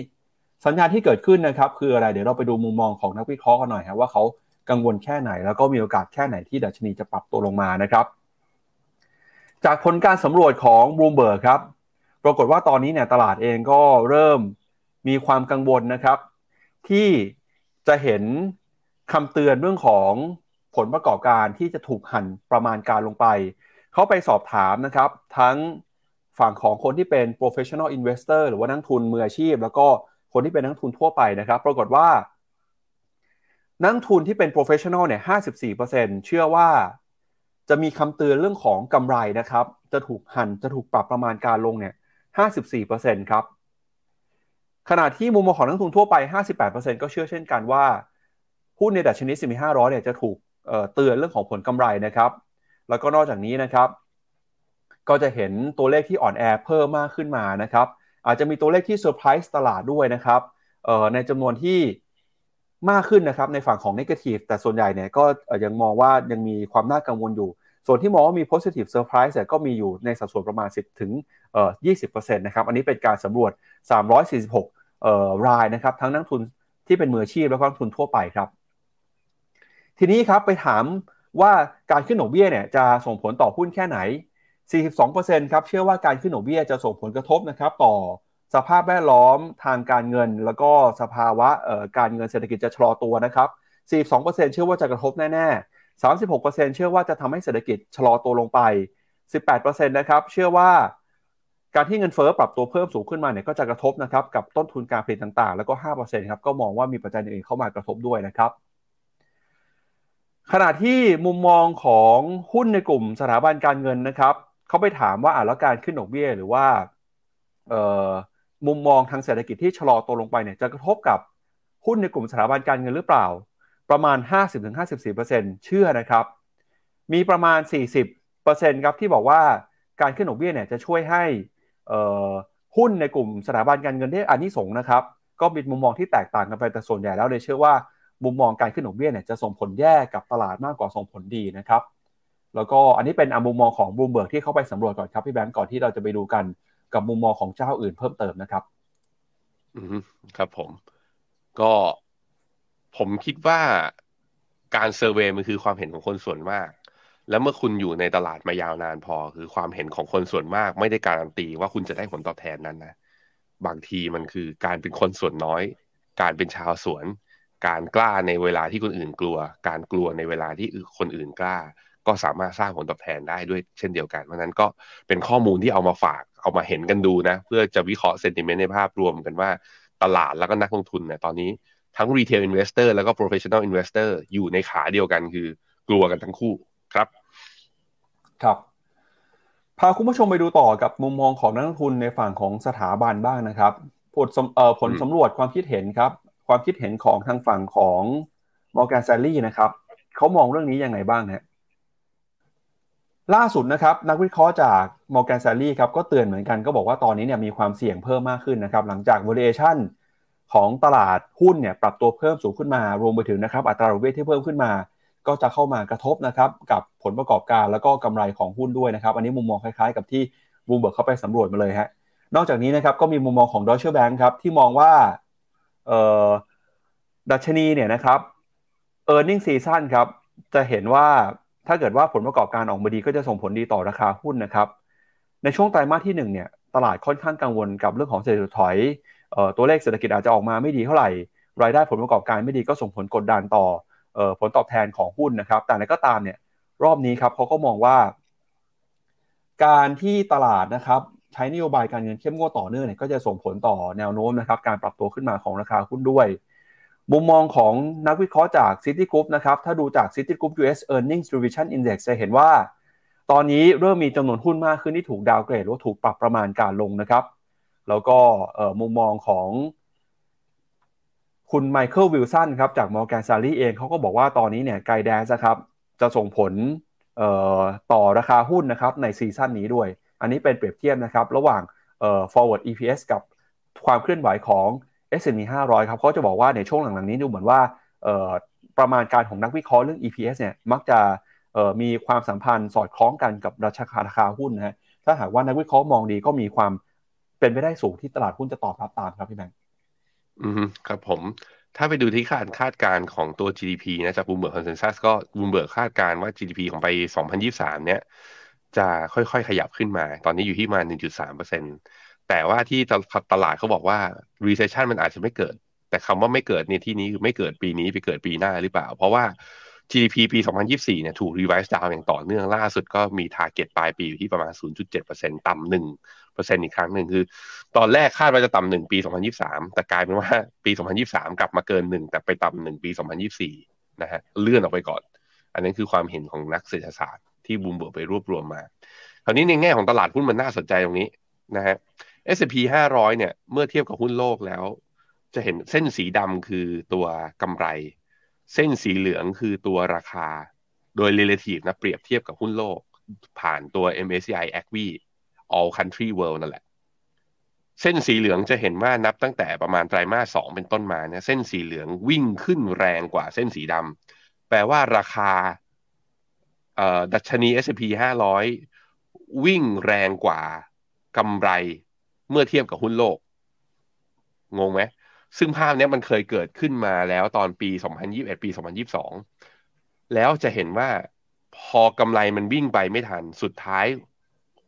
สัญญาณที่เกิดขึ้นนะครับคืออะไรเดี๋ยวเราไปดูมุมมองของนักวิเคราะห์กันหน่อยครว่าเขากังวลแค่ไหน แล้วก็มีโอกาสแค่ไหนที่ดัชนีจะปรับตัวลงมานะครับ จากผลการสำรวจของ Bloomberg ครับปรากฏว่าตอนนี้เนี่ยตลาดเองก็เริ่ม มีความกังวลนะครับ ที่จะเห็นคำเตือนเรื่องของผลประกอบการที่จะถูกหั่นประมาณการลงไป เขาไปสอบถามนะครับ ทั้งฝั่งของคนที่เป็น professional investor หรือว่านักทุนมืออาชีพ แล้วก็คนที่เป็นนักทุนทั่วไปนะครับ ปรากฏว่า นักทุนที่เป็น professional เนี่ย54%เชื่อว่าจะมีคำเตือนเรื่องของกำไรนะครับ จะถูกหัน่นจะถูกปรับประมาณการลงเนี่ย54%ครับ ขณะที่มุมมองของนักทุนทั่วไป 58%ก็เชื่อเช่นกันว่าหุ้นในดัชนีสิบห้าร้อยเนี่ยจะถูกเตือนเรื่องของผลกำไรนะครับ แล้วก็นอกจากนี้นะครับ ก็จะเห็นตัวเลขที่อ่อนแอเพิ่มมากขึ้นมานะครับ อาจจะมีตัวเลขที่เซอร์ไพรส์ตลาดด้วยนะครับในจำนวนที่มากขึ้นนะครับในฝั่งของนกาทีฟแต่ส่วนใหญ่เนี่ยก็ยังมองว่ายังมีความน่ากังวลอยู่ ส่วนที่มองว่ามี positive surprise ก็มีอยู่ในสัดส่วนประมาณ 10 ถึง 20%นะครับ อันนี้เป็นการสำรวจ 346 รายนะครับ ทั้งนักทุนที่เป็นมืออาชีพและนักทุนทั่วไปครับ ทีนี้ครับไปถามว่าการขึ้นดอกเบี้ยเนี่ยจะส่งผลต่อหุ้นแค่ไหน 42%ครับเชื่อว่าการขึ้นดอกเบี้ยจะส่งผลกระทบนะครับต่อสภาพแวดล้อมทางการเงิน แล้วก็สภาวะการเงินเศรษฐกิจจะชะลอตัวนะครับ 42%เชื่อว่าจะกระทบแน่ๆ 36%เชื่อว่าจะทำให้เศรษฐกิจชะลอตัวลงไป 18%นะครับเชื่อว่า การที่เงินเฟ้อปรับตัวเพิ่มสูงขึ้นมาเนี่ยก็จะกระทบนะครับกับต้นทุนการผลิตต่างๆ แล้วก็5%ครับก็มองว่ามีปัจจัยอื่นเข้ามากระทบด้วยนะครับขณะที่มุมมองของหุ้นในกลุ่มสถาบันการเงินนะครับเขาไปถามว่าอ่าแล้วการขึ้นดอกเบี้ยหรือว่ามุมมองทางเศรษฐกิจที่ชะลอตัวลงไปเนี่ยจะกระทบกับหุ้นในกลุ่มสถาบันการเงินหรือเปล่า ประมาณ 50-54%เชื่อนะครับ มีประมาณ 40%ครับที่บอกว่าการขึ้นดอกเบี้ยเนี่ยจะช่วยให้ หุ้นในกลุ่มสถาบันการเงินได้อานิสงส์นะครับ ก็มีมุมมองที่แตกต่างกันไปแต่ส่วนใหญ่แล้วเลยเชื่อว่ามุมมองการขึ้นดอกเบี้ยเนี่ยจะส่งผลแย่กับตลาดมากกว่าส่งผลดีนะครับแล้วก็อันนี้เป็นมุมมองของบูมเบิร์กที่เข้าไปสำรวจก่อนครับพี่แบงก์ก่อนที่เราจะไปดูกันกับมุมมองของเจ้าอื่นเพิ่มเติมนะครับอืมครับผม ก็ผมคิดว่าการ survey มันคือความเห็นของคนส่วนมาก แล้วเมื่อคุณอยู่ในตลาดมายาวนานพอ คือความเห็นของคนส่วนมาก ไม่ได้การันตีว่าคุณจะได้ผลตอบแทนนั้นนะบางทีมันคือการเป็นคนส่วนน้อย การเป็นชาวสวน การกล้าในเวลาที่คนอื่นกลัว การกลัวในเวลาที่คนอื่นกล้า ก็สามารถสร้างผลตอบแทนได้ด้วยเช่นเดียวกันเพราะนั้นก็เป็นข้อมูลที่เอามาฝากเอามาเห็นกันดูนะ เพื่อจะวิเคราะห์เซนติเมนต์ในภาพรวมกันว่าตลาดแล้วก็นักลงทุนเนี่ยตอนนี้ทั้ง retail investor แล้วก็ professional investor อยู่ในขาเดียวกันคือกลัวกันทั้งคู่ครับ ครับ พาคุณผู้ชมไปดูต่อกับมุมมองของนักลงทุนในฝั่งของสถาบันบ้างนะครับ ผลผลสำรวจความคิดเห็นครับ ความคิดเห็นของทางฝั่งของมอร์แกนแซลลี่นะครับเขามองเรื่องนี้ยังไงบ้างนะล่าสุดนะครับนักวิเคราะห์จากมอร์แกนแซลลี่ครับก็เตือนเหมือนกันก็บอกว่าตอนนี้เนี่ยมีความเสี่ยงเพิ่มมากขึ้นนะครับ หลังจาก valuation ของตลาดหุ้นเนี่ยปรับตัวเพิ่มสูงขึ้นมารวมไปถึงนะครับอัตราดอกเบี้ยที่เพิ่มขึ้นมา ก็จะเข้ามากระทบนะครับกับผลประกอบการแล้วก็กำไรของหุ้นด้วยนะครับ อันนี้มุมมองคล้ายๆ กับที่บูมเบิร์กเข้าไปสำรวจมาเลยฮะนอกจากนี้นะครับก็มีมุมมองของ Deutsche Bank ครับที่มองว่าดัชนีเนี่ยนะครับ e a r n i n g ็ season ครับจะเห็นว่าถ้าเกิดว่าผลประกอบการออกมาดีก็จะส่งผลดีต่อราคาหุ้นนะครับ ในช่วงไตรมาสที่1เนี่ยตลาดค่อนข้างกังวลกับเรื่องของเศรษฐกิจถอยตัวเลขเศรษฐกิจอาจจะออกมาไม่ดีเท่าไหร่ รายได้ผลประกอบการไม่ดีก็ส่งผลกดดันต่อ ผลตอบแทนของหุ้นนะครับ แต่ในก็ตามเนี่ยรอบนี้ครับเขาก็มองว่า การที่ตลาดนะครับใช้นโยบายการเงินเข้มงวดต่อเนื่องเนี่ยก็จะส่งผลต่อแนวโน้มนะครับการปรับตัวขึ้นมาของราคาหุ้นด้วย มุมมองของนักวิเคราะห์จาก Citigroup นะครับถ้าดูจาก Citigroup US Earnings Revision Index จะเห็นว่า ตอนนี้เริ่มมีจำนวนหุ้นมากขึ้นที่ถูกดาวเกรดหรือถูกปรับประมาณการลงนะครับ แล้วก็มุมมองของ คุณไมเคิลวิลสันครับจาก Morgan Stanley เองเขาก็บอกว่าตอนนี้เนี่ย guidance ครับจะส่งผลต่อราคาหุ้นนะครับในซีซั่นนี้ด้วย อันนี้เป็นเปรียบเทียบนะครับระหว่าง forward EPS กับความเคลื่อนไหวของ S&P 500 ครับเขาจะบอกว่าในช่วงหลังๆนี้ดูเหมือนว่าประมาณการของนักวิเคราะห์เรื่อง EPS เนี่ยมักจะมีความสัมพันธ์สอดคล้องกันกับราคาราคาหุ้นนะฮะถ้าหากว่านักวิเคราะห์มองดีก็มีความเป็นไปได้สูงที่ตลาดหุ้นจะตอบรับตามครับพี่แบงค์ อืมครับผม ถ้าไปดูที่คาดคาดการของตัว GDP นะจาก Bloomberg consensus ก็บูมเบิร์กคาดการว่า GDP ของปี 2023 เนี่ย จะค่อยๆ ขยับขึ้นมา ตอนนี้อยู่ที่มา 1.3%แต่ว่าที่ตลาดเขาบอกว่า recession มันอาจจะไม่เกิด แต่คำว่าไม่เกิดในที่นี้คือไม่เกิดปีนี้ไปเกิดปีหน้าหรือเปล่า เพราะว่า GDP ปี 2024 เนี่ยถูก revise down อย่างต่อเนื่องล่าสุดก็มี target ปลายปีอยู่ที่ประมาณ 0.7%ต่ำหนึ่ง1%อีกครั้งหนึ่งคือ ตอนแรกคาดว่าจะต่ำหนึ่งปี 2023 แต่กลายเป็นว่าปี 2023 กลับมาเกินหนึ่งแต่ไปต่ำหนึ่งปี 2024 นะฮะเลื่อนออกไปก่อน อันนี้คือความเห็นของนักเศรษฐศาสตร์ที่บูมเบิร์กไปรวบรวมมา คราวนี้ในแง่ของตลาดหุ้นมันน่าสนใจตรงนี้นะฮะ S&P 500 เนี่ยเมื่อเทียบกับหุ้นโลกแล้ว จะเห็นเส้นสีดำคือตัวกำไร เส้นสีเหลืองคือตัวราคา โดย relative นะเปรียบเทียบกับหุ้นโลก ผ่านตัว MSCI ACWI all country world นั่นแหละ เส้นสีเหลืองจะเห็นว่านับตั้งแต่ประมาณไตรมาสสองเป็นต้นมาเนี่ยเส้นสีเหลืองวิ่งขึ้นแรงกว่าเส้นสีดำแปลว่าราคาดัชนี S&P 500 วิ่งแรงกว่ากำไรเมื่อเทียบกับหุ้นโลก งงไหม ซึ่งภาพนี้มันเคยเกิดขึ้นมาแล้วตอนปี 2021 ปี 2022 แล้วจะเห็นว่าพอกำไรมันวิ่งไปไม่ทัน สุดท้าย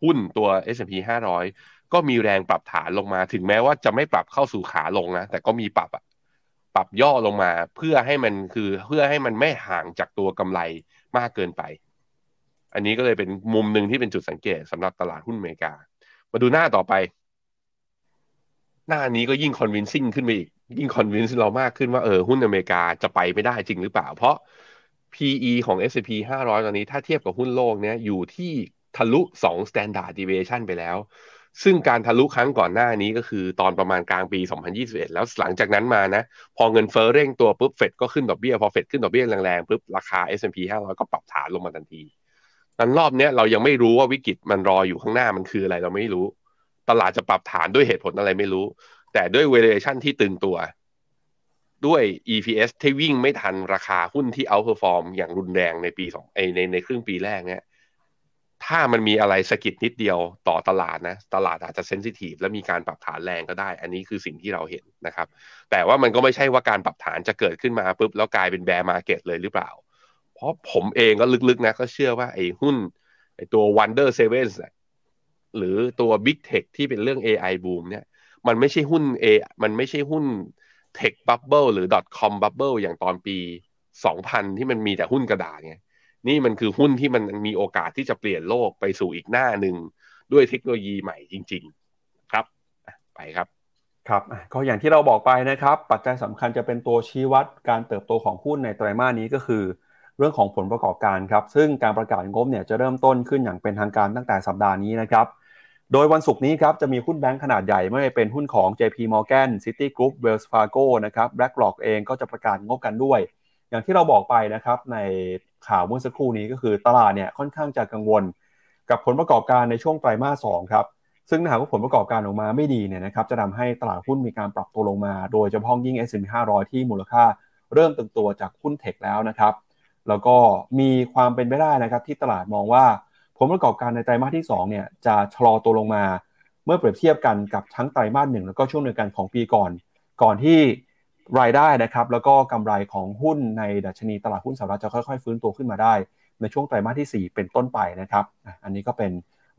หุ้นตัว S&P 500 ก็มีแรงปรับฐานลงมา ถึงแม้ว่าจะไม่ปรับเข้าสู่ขาลงนะ แต่ก็มีปรับอะปรับย่อลงมาเพื่อให้มันคือเพื่อให้มันไม่ห่างจากตัวกำไรมากเกินไป อันนี้ก็เลยเป็นมุมหนึ่งที่เป็นจุดสังเกตสำหรับตลาดหุ้นอเมริกา มาดูหน้าต่อไป หน้านี้ก็ยิ่ง convincing ขึ้นไปอีก ยิ่ง convince เรามากขึ้นว่าเออหุ้นอเมริกาจะไปไม่ได้จริงหรือเปล่า เพราะ PE ของ S&P 500 ตอนนี้ถ้าเทียบกับหุ้นโลกเนี้ยอยู่ที่ทะลุ2 standard deviation ไปแล้ว ซึ่งการทะลุครั้งก่อนหน้านี้ก็คือตอนประมาณกลางปี 2021 แล้วหลังจากนั้นมานะ พอเงินเฟ้อเร่งตัวปุ๊บเฟดก็ขึ้นดอกเบี้ย พอเฟดขึ้นดอกเบี้ยแรงๆปุ๊บราคา S&P 500 ก็ปรับฐานลงมาทันทีนั้นรอบนี้เรายังไม่รู้ว่าวิกฤตมันรออยู่ข้างหน้ามันคืออะไรเราไม่รู้ ตลาดจะปรับฐานด้วยเหตุผลอะไรไม่รู้ แต่ด้วย valuation ที่ตึงตัว ด้วย EPS ที่วิ่งไม่ทันราคาหุ้นที่ outperform อย่างรุนแรงในปีสองในในครึ่งปีแรกเนี่ยถ้ามันมีอะไรสะกิดนิดเดียวต่อตลาดนะ ตลาดอาจจะ sensitive และมีการปรับฐานแรงก็ได้ อันนี้คือสิ่งที่เราเห็นนะครับ แต่ว่ามันก็ไม่ใช่ว่าการปรับฐานจะเกิดขึ้นมาปุ๊บแล้วกลายเป็น bear market เลยหรือเปล่า เพราะผมเองก็ลึกๆนะ ก็เชื่อว่าไอ้หุ้นไอ้ตัว Wonder Seven หรือตัว Big Tech ที่เป็นเรื่อง AI boom เนี่ยมันไม่ใช่หุ้น A มันไม่ใช่หุ้น Tech Bubble หรือ .com Bubble อย่างตอนปี 2000 ที่มันมีแต่หุ้นกระดาษไงนี่มันคือหุ้นที่มันมีโอกาสที่จะเปลี่ยนโลกไปสู่อีกหน้าหนึ่งด้วยเทคโนโลยีใหม่จริง ๆ ครับ ไปครับครับก็อย่างที่เราบอกไปนะครับ ปัจจัยสำคัญจะเป็นตัวชี้วัดการเติบโตของหุ้นในไตรมาสนี้ก็คือ เรื่องของผลประกอบการครับ ซึ่งการประกาศงบเนี่ยจะเริ่มต้นขึ้นอย่างเป็นทางการตั้งแต่สัปดาห์นี้นะครับ โดยวันศุกร์นี้ครับจะมีหุ้นแบงค์ขนาดใหญ่ไม่ว่าเป็นหุ้นของ JP Morgan Citigroup Wells Fargo นะครับ BlackRock เองก็จะประกาศงบกันด้วย อย่างที่เราบอกไปนะครับในข่าวเมื่อสักครู่นี้ก็คือตลาดเนี่ยค่อนข้างจะกังวล กับผลประกอบการในช่วงไตรมาสสองครับซึ่งหากว่าผลประกอบการออกมาไม่ดีเนี่ยนะครับจะทาให้ตลาดหุ้นมีการปรับตัวลงมา โดยเฉพาะยิ่ง S&P 500 ที่มูลค่าเริ่มตึงตัวจากหุ้นเทคแล้วนะครับแล้วก็มีความเป็นไปได้นะครับที่ตลาดมองว่า ผลประกอบการในไตรมาสที่2เนี่ยจะชะลอตัวลงมา เมื่อเปรียบเทียบกันกับทั้งไตรมาสหนึ่งแล้วก็ช่วงเดียวกันของปีก่อน ก่อนที่รายได้นะครับแล้วก็กำไรของหุ้นในดัชนีตลาดหุ้นสหรัฐจะค่อยๆ ฟื้นตัวขึ้นมาได้ ในช่วงไตรมาสที่ 4 เป็นต้นไปนะครับ อันนี้ก็เป็น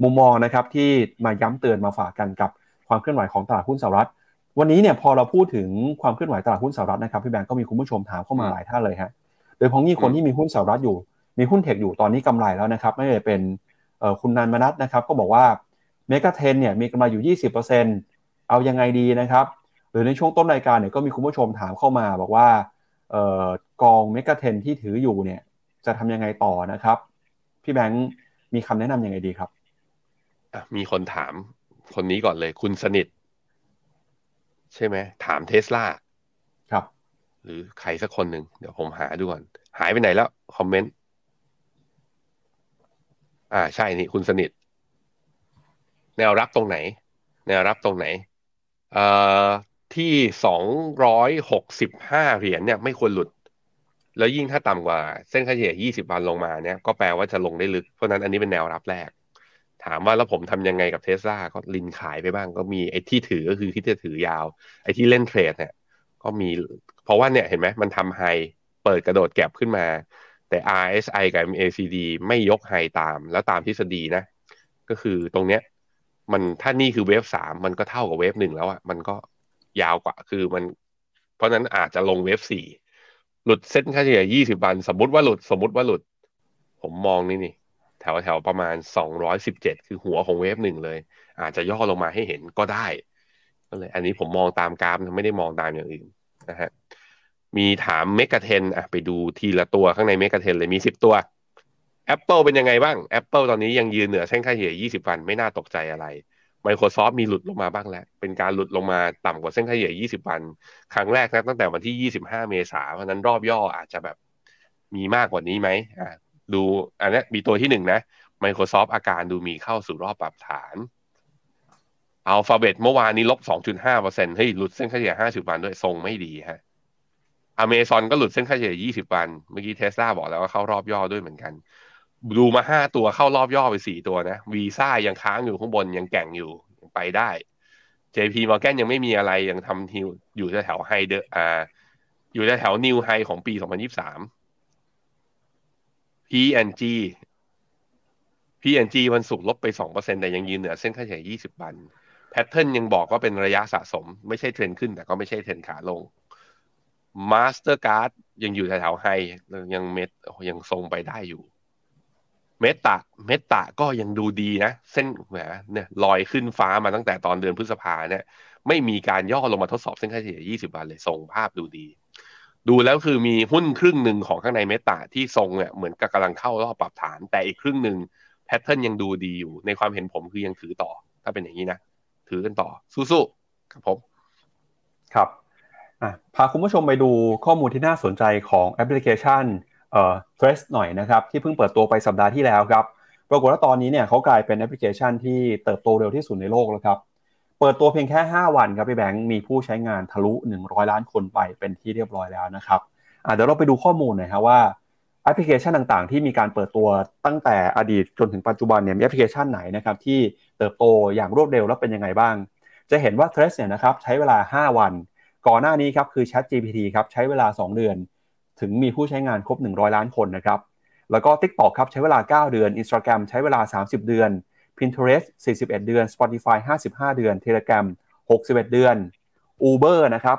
มุมมองนะครับที่มาย้ำเตือนมาฝากกันกับความเคลื่อนไหวของตลาดหุ้นสหรัฐ วันนี้เนี่ยพอเราพูดถึงความเคลื่อนไหวตลาดหุ้นสหรัฐนะครับพี่แบงก์ก็มีคุณผู้ชมถามเข้ามาหลายท่านเลยฮะโดยพ้องมีคนที่มีหุ้นสหรัฐอยู่มีหุ้นเทคอยู่ตอนนี้กำไรแล้วนะครับไม่ว่าจะเป็น คุณนันมนัทนะครับก็บอกว่าเมกะเทนเนี่ยมีกำไรอยู่ 20%เอายังไงดีนะครับ หรือในช่วงต้นรายการเนี่ยก็มีคุณผู้ชมถามเข้ามาบอกว่ากองเมกะเทนที่ถืออยู่เนี่ยจะทำยังไงต่อนะครับ พี่แบงค์มีคำแนะนํำยังไงดีครับมีคนถามคนนี้ก่อนเลย คุณสนิท ใช่ไหมถามเทสลาครับ หรือใครสักคนหนึ่งเดี๋ยวผมหาดูก่อน หายไปไหนแล้ว คอมเมนต์ อ่าใช่นี่คุณสนิท แนวรับตรงไหน แนวรับตรงไหนเอ่อที่สองร้อยหกสิบห้าเหรียญเนี่ยไม่ควรหลุด แล้วยิ่งถ้าต่ำกว่า เส้นค่าเฉลี่ยยี่สิบวันลงมาเนี่ยก็แปลว่าจะลงได้ลึก เพราะนั้นอันนี้เป็นแนวรับแรก ถามว่าแล้วผมทำยังไงกับเทสลาก็ลินขายไปบ้าง ก็มีไอ้ที่ถือก็คือที่จะถือยาว ไอ้ที่เล่นเทรดเนี่ยก็มี เพราะว่าเนี่ยเห็นไหมมันทำไฮเปิดกระโดดแก็บขึ้นมา แต่ RSI กับ MACD ไม่ยกไฮตามแล้วตามทฤษฎีนะ ก็คือตรงเนี้ย มันถ้านี่คือเวฟสามมันก็เท่ากับเวฟหนึ่งแล้วอะมันก็ยาวกว่าคือมัน เพราะนั้นอาจจะลงเวฟสี่หลุดเส้นค่าเฉลี่ยยี่สิบวัน สมมติว่าหลุดสมมติว่าหลุด ผมมองนี่นี่แถวแถวประมาณสองร้อยสิบเจ็ดคือหัวของเวฟหนึ่งเลย อาจจะย่อลงมาให้เห็นก็ได้ก็เลย อันนี้ผมมองตามกราฟไม่ได้มองตามอย่างอื่นนะฮะ มีถามเมกะเทนอะไปดูทีละตัวข้างในเมกะเทนเลยมีสิบตัว Apple เป็นยังไงบ้าง Apple ตอนนี้ยังยืนเหนือเส้นค่าเฉลี่ย 20 วันไม่น่าตกใจอะไร Microsoft มีหลุดลงมาบ้างแล้ว เป็นการหลุดลงมาต่ำกว่าเส้นค่าเฉลี่ย 20 วัน ครั้งแรกนะตั้งแต่วันที่ 25 เมษาเพราะนั้นรอบย่ออาจจะแบบมีมากกว่านี้ไหมอ่าดูอันนี้มีตัวที่หนึ่งนะ Microsoft อาการดูมีเข้าสู่รอบปรับฐานอัลฟาเบตเมื่อวานนี้ลบ 2.5%เฮ้ยหลุดเส้นค่าเฉลี่ย 50 วันด้วยทรงไม่ดีฮะ อเมซอนก็หลุดเส้นค่าเฉลี่ย 20 วัน เมื่อกี้เทสลาบอกแล้วว่าเข้ารอบย่อด้วยเหมือนกัน ดูมาห้าตัวเข้ารอบย่อไปสี่ตัวนะวีซ่ายังค้างอยู่ข้างบนยังแก่งอยู่ยังไปได้ JP Morgan ยังไม่มีอะไรยังทำทิวอยู่แถว high เดออ่าอยู่แถว new high ของปี 2023 P&G P&G วันศุกร์ลบไป 2%แต่ยังยืนเหนือเส้นค่าเฉลี่ย 20 วัน pattern ยังบอกว่าเป็นระยะสะสม ไม่ใช่เทรนด์ขึ้นแต่ก็ไม่ใช่เทรนด์ขาลง Mastercard ยังอยู่แถวๆ high ยังเม็ดยังทรงไปได้อยู่ Meta Meta ก็ยังดูดีนะ เส้นแหมเนี่ยลอยขึ้นฟ้ามาตั้งแต่ตอนเดือนพฤษภาเนี่ย ไม่มีการย่อลงมาทดสอบเส้นค่าเฉลี่ย 20 วันเลยทรงภาพดูดี ดูแล้วคือมีหุ้นครึ่งหนึ่งของข้างในเมตตาที่ทรงเนี่ยเหมือนกับกำลังเข้ารอบปรับฐาน แต่อีกครึ่งหนึ่งแพทเทิร์นยังดูดีอยู่ ในความเห็นผมคือยังถือต่อ ถ้าเป็นอย่างนี้นะ ถือกันต่อสู้ๆครับผม ครับ พาคุณผู้ชมไปดูข้อมูลที่น่าสนใจของแอปพลิเคชันเอ่อ t h r e s หน่อยนะครับที่เพิ่งเปิดตัวไปสัปดาห์ที่แล้วครับปรากฏว่าตอนนี้เนี่ยเขากลายเป็นแอปพลิเคชันที่เติบโตเร็วที่สุดในโลกแล้วครับเปิดตัวเพียงแค่ 5 วันครับพี่แบงค์มีผู้ใช้งานทะลุ 100 ล้านคนไปเป็นที่เรียบร้อยแล้วนะครับเดี๋ยวเราไปดูข้อมูลหน่อยครับว่าแอปพลิเคชันต่างๆ ที่มีการเปิดตัวตั้งแต่อดีตจนถึงปัจจุบันเนี่ยมีแอปพลิเคชันไหนนะครับที่เติบโตอย่างรวดเร็วแล้วเป็นยังไงบ้าง จะเห็นว่า t h r e s เนี่ยนะครับใช้เวลา 5 วัน ก่อนหน้านี้ครับคือ ChatGPT ครับใช้เวลา 2 เดือน ถึงมีผู้ใช้งานครบ 100 ล้านคนนะครับ แล้วก็ TikTok ครับใช้เวลา 9 เดือน Instagram ใช้เวลา 30 เดือน Pinterest 41 เดือน Spotify 55 เดือน Telegram 61 เดือน Uber นะครับ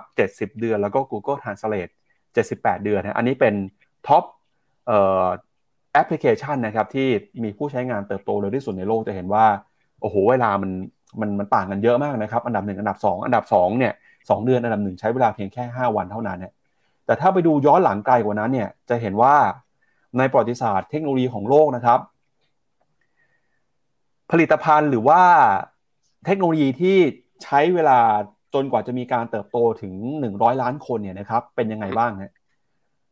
70 เดือน แล้วก็ Google Translate 78 เดือนนะอันนี้เป็นท็อปแอปพลิเคชันนะครับที่มีผู้ใช้งานเติบโตเร็วที่สุดในโลกจะเห็นว่าโอ้โหเวลามันมันมันต่างกันเยอะมากนะครับ อันดับ 1 อันดับ 2 อันดับ2เนี่ย 2 เดือนอันดับ1ใช้เวลาเพียงแค่ 5 วันเท่านั้นเนี่ยแต่ถ้าไปดูย้อนหลังไกลกว่านั้นเนี่ยจะเห็นว่าในประวัติศาสตร์เทคโนโลยีของโลกนะครับ ผลิตภัณฑ์หรือว่าเทคโนโลยีที่ใช้เวลาจนกว่าจะมีการเติบโตถึง 100 ล้านคนเนี่ยนะครับเป็นยังไงบ้างฮะ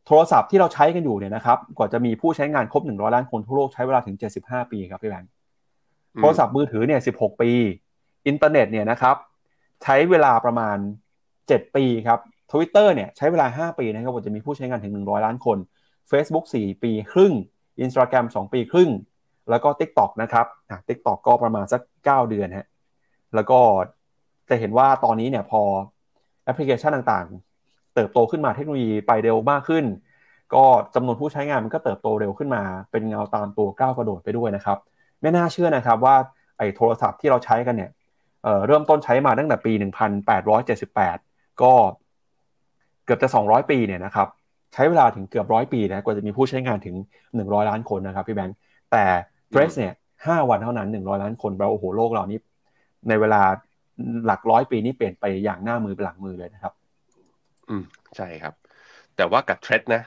โทรศัพท์ที่เราใช้กันอยู่เนี่ยนะครับกว่าจะมีผู้ใช้งานครบ 100 ล้านคนทั่วโลกใช้เวลาถึง 75 ปีครับพี่แบงค์โทรศัพท์มือถือเนี่ย 16 ปี อินเทอร์เน็ตเนี่ยนะครับใช้เวลาประมาณ 7 ปีครับทวิตเตอร์เนี่ยใช้เวลา 5 ปีนะครับกว่าจะมีผู้ใช้งานถึง 100 ล้านคน Facebook 4 ปีครึ่ง Instagram 2 ปีครึ่ง แล้วก็ TikTok นะครับอะ TikTok ก็ประมาณสัก 9 เดือนฮะแล้วก็จะเห็นว่าตอนนี้เนี่ยพอแอปพลิเคชันต่างๆ เติบโตขึ้นมาเทคโนโลยีไปเร็วมากขึ้น ก็จำนวนผู้ใช้งานมันก็เติบโตเร็วขึ้นมา เป็นเงาตามตัวก้าวกระโดดไปด้วยนะครับไม่น่าเชื่อนะครับว่าไอ้โทรศัพท์ที่เราใช้กันเนี่ยเเริ่มต้นใช้มาตั้งแต่ปี 1878 ก็เกือบจะ 200 ปีเนี่ยนะครับใช้เวลาถึงเกือบร้อยปีนะกว่าจะมีผู้ใช้งานถึง 100 ล้านคนนะครับพี่แบงค์แต่เฟรสเนี่ยห้าวันเท่านั้น 100 ล้านคนแปลว่าโอ้โหโลกเรานี้ในเวลาหลักร้อยปีนี้เปลี่ยนไปอย่างหน้ามือเป็นหลังมือเลยนะครับ อืมใช่ครับ แต่ว่ากับเทรดนะ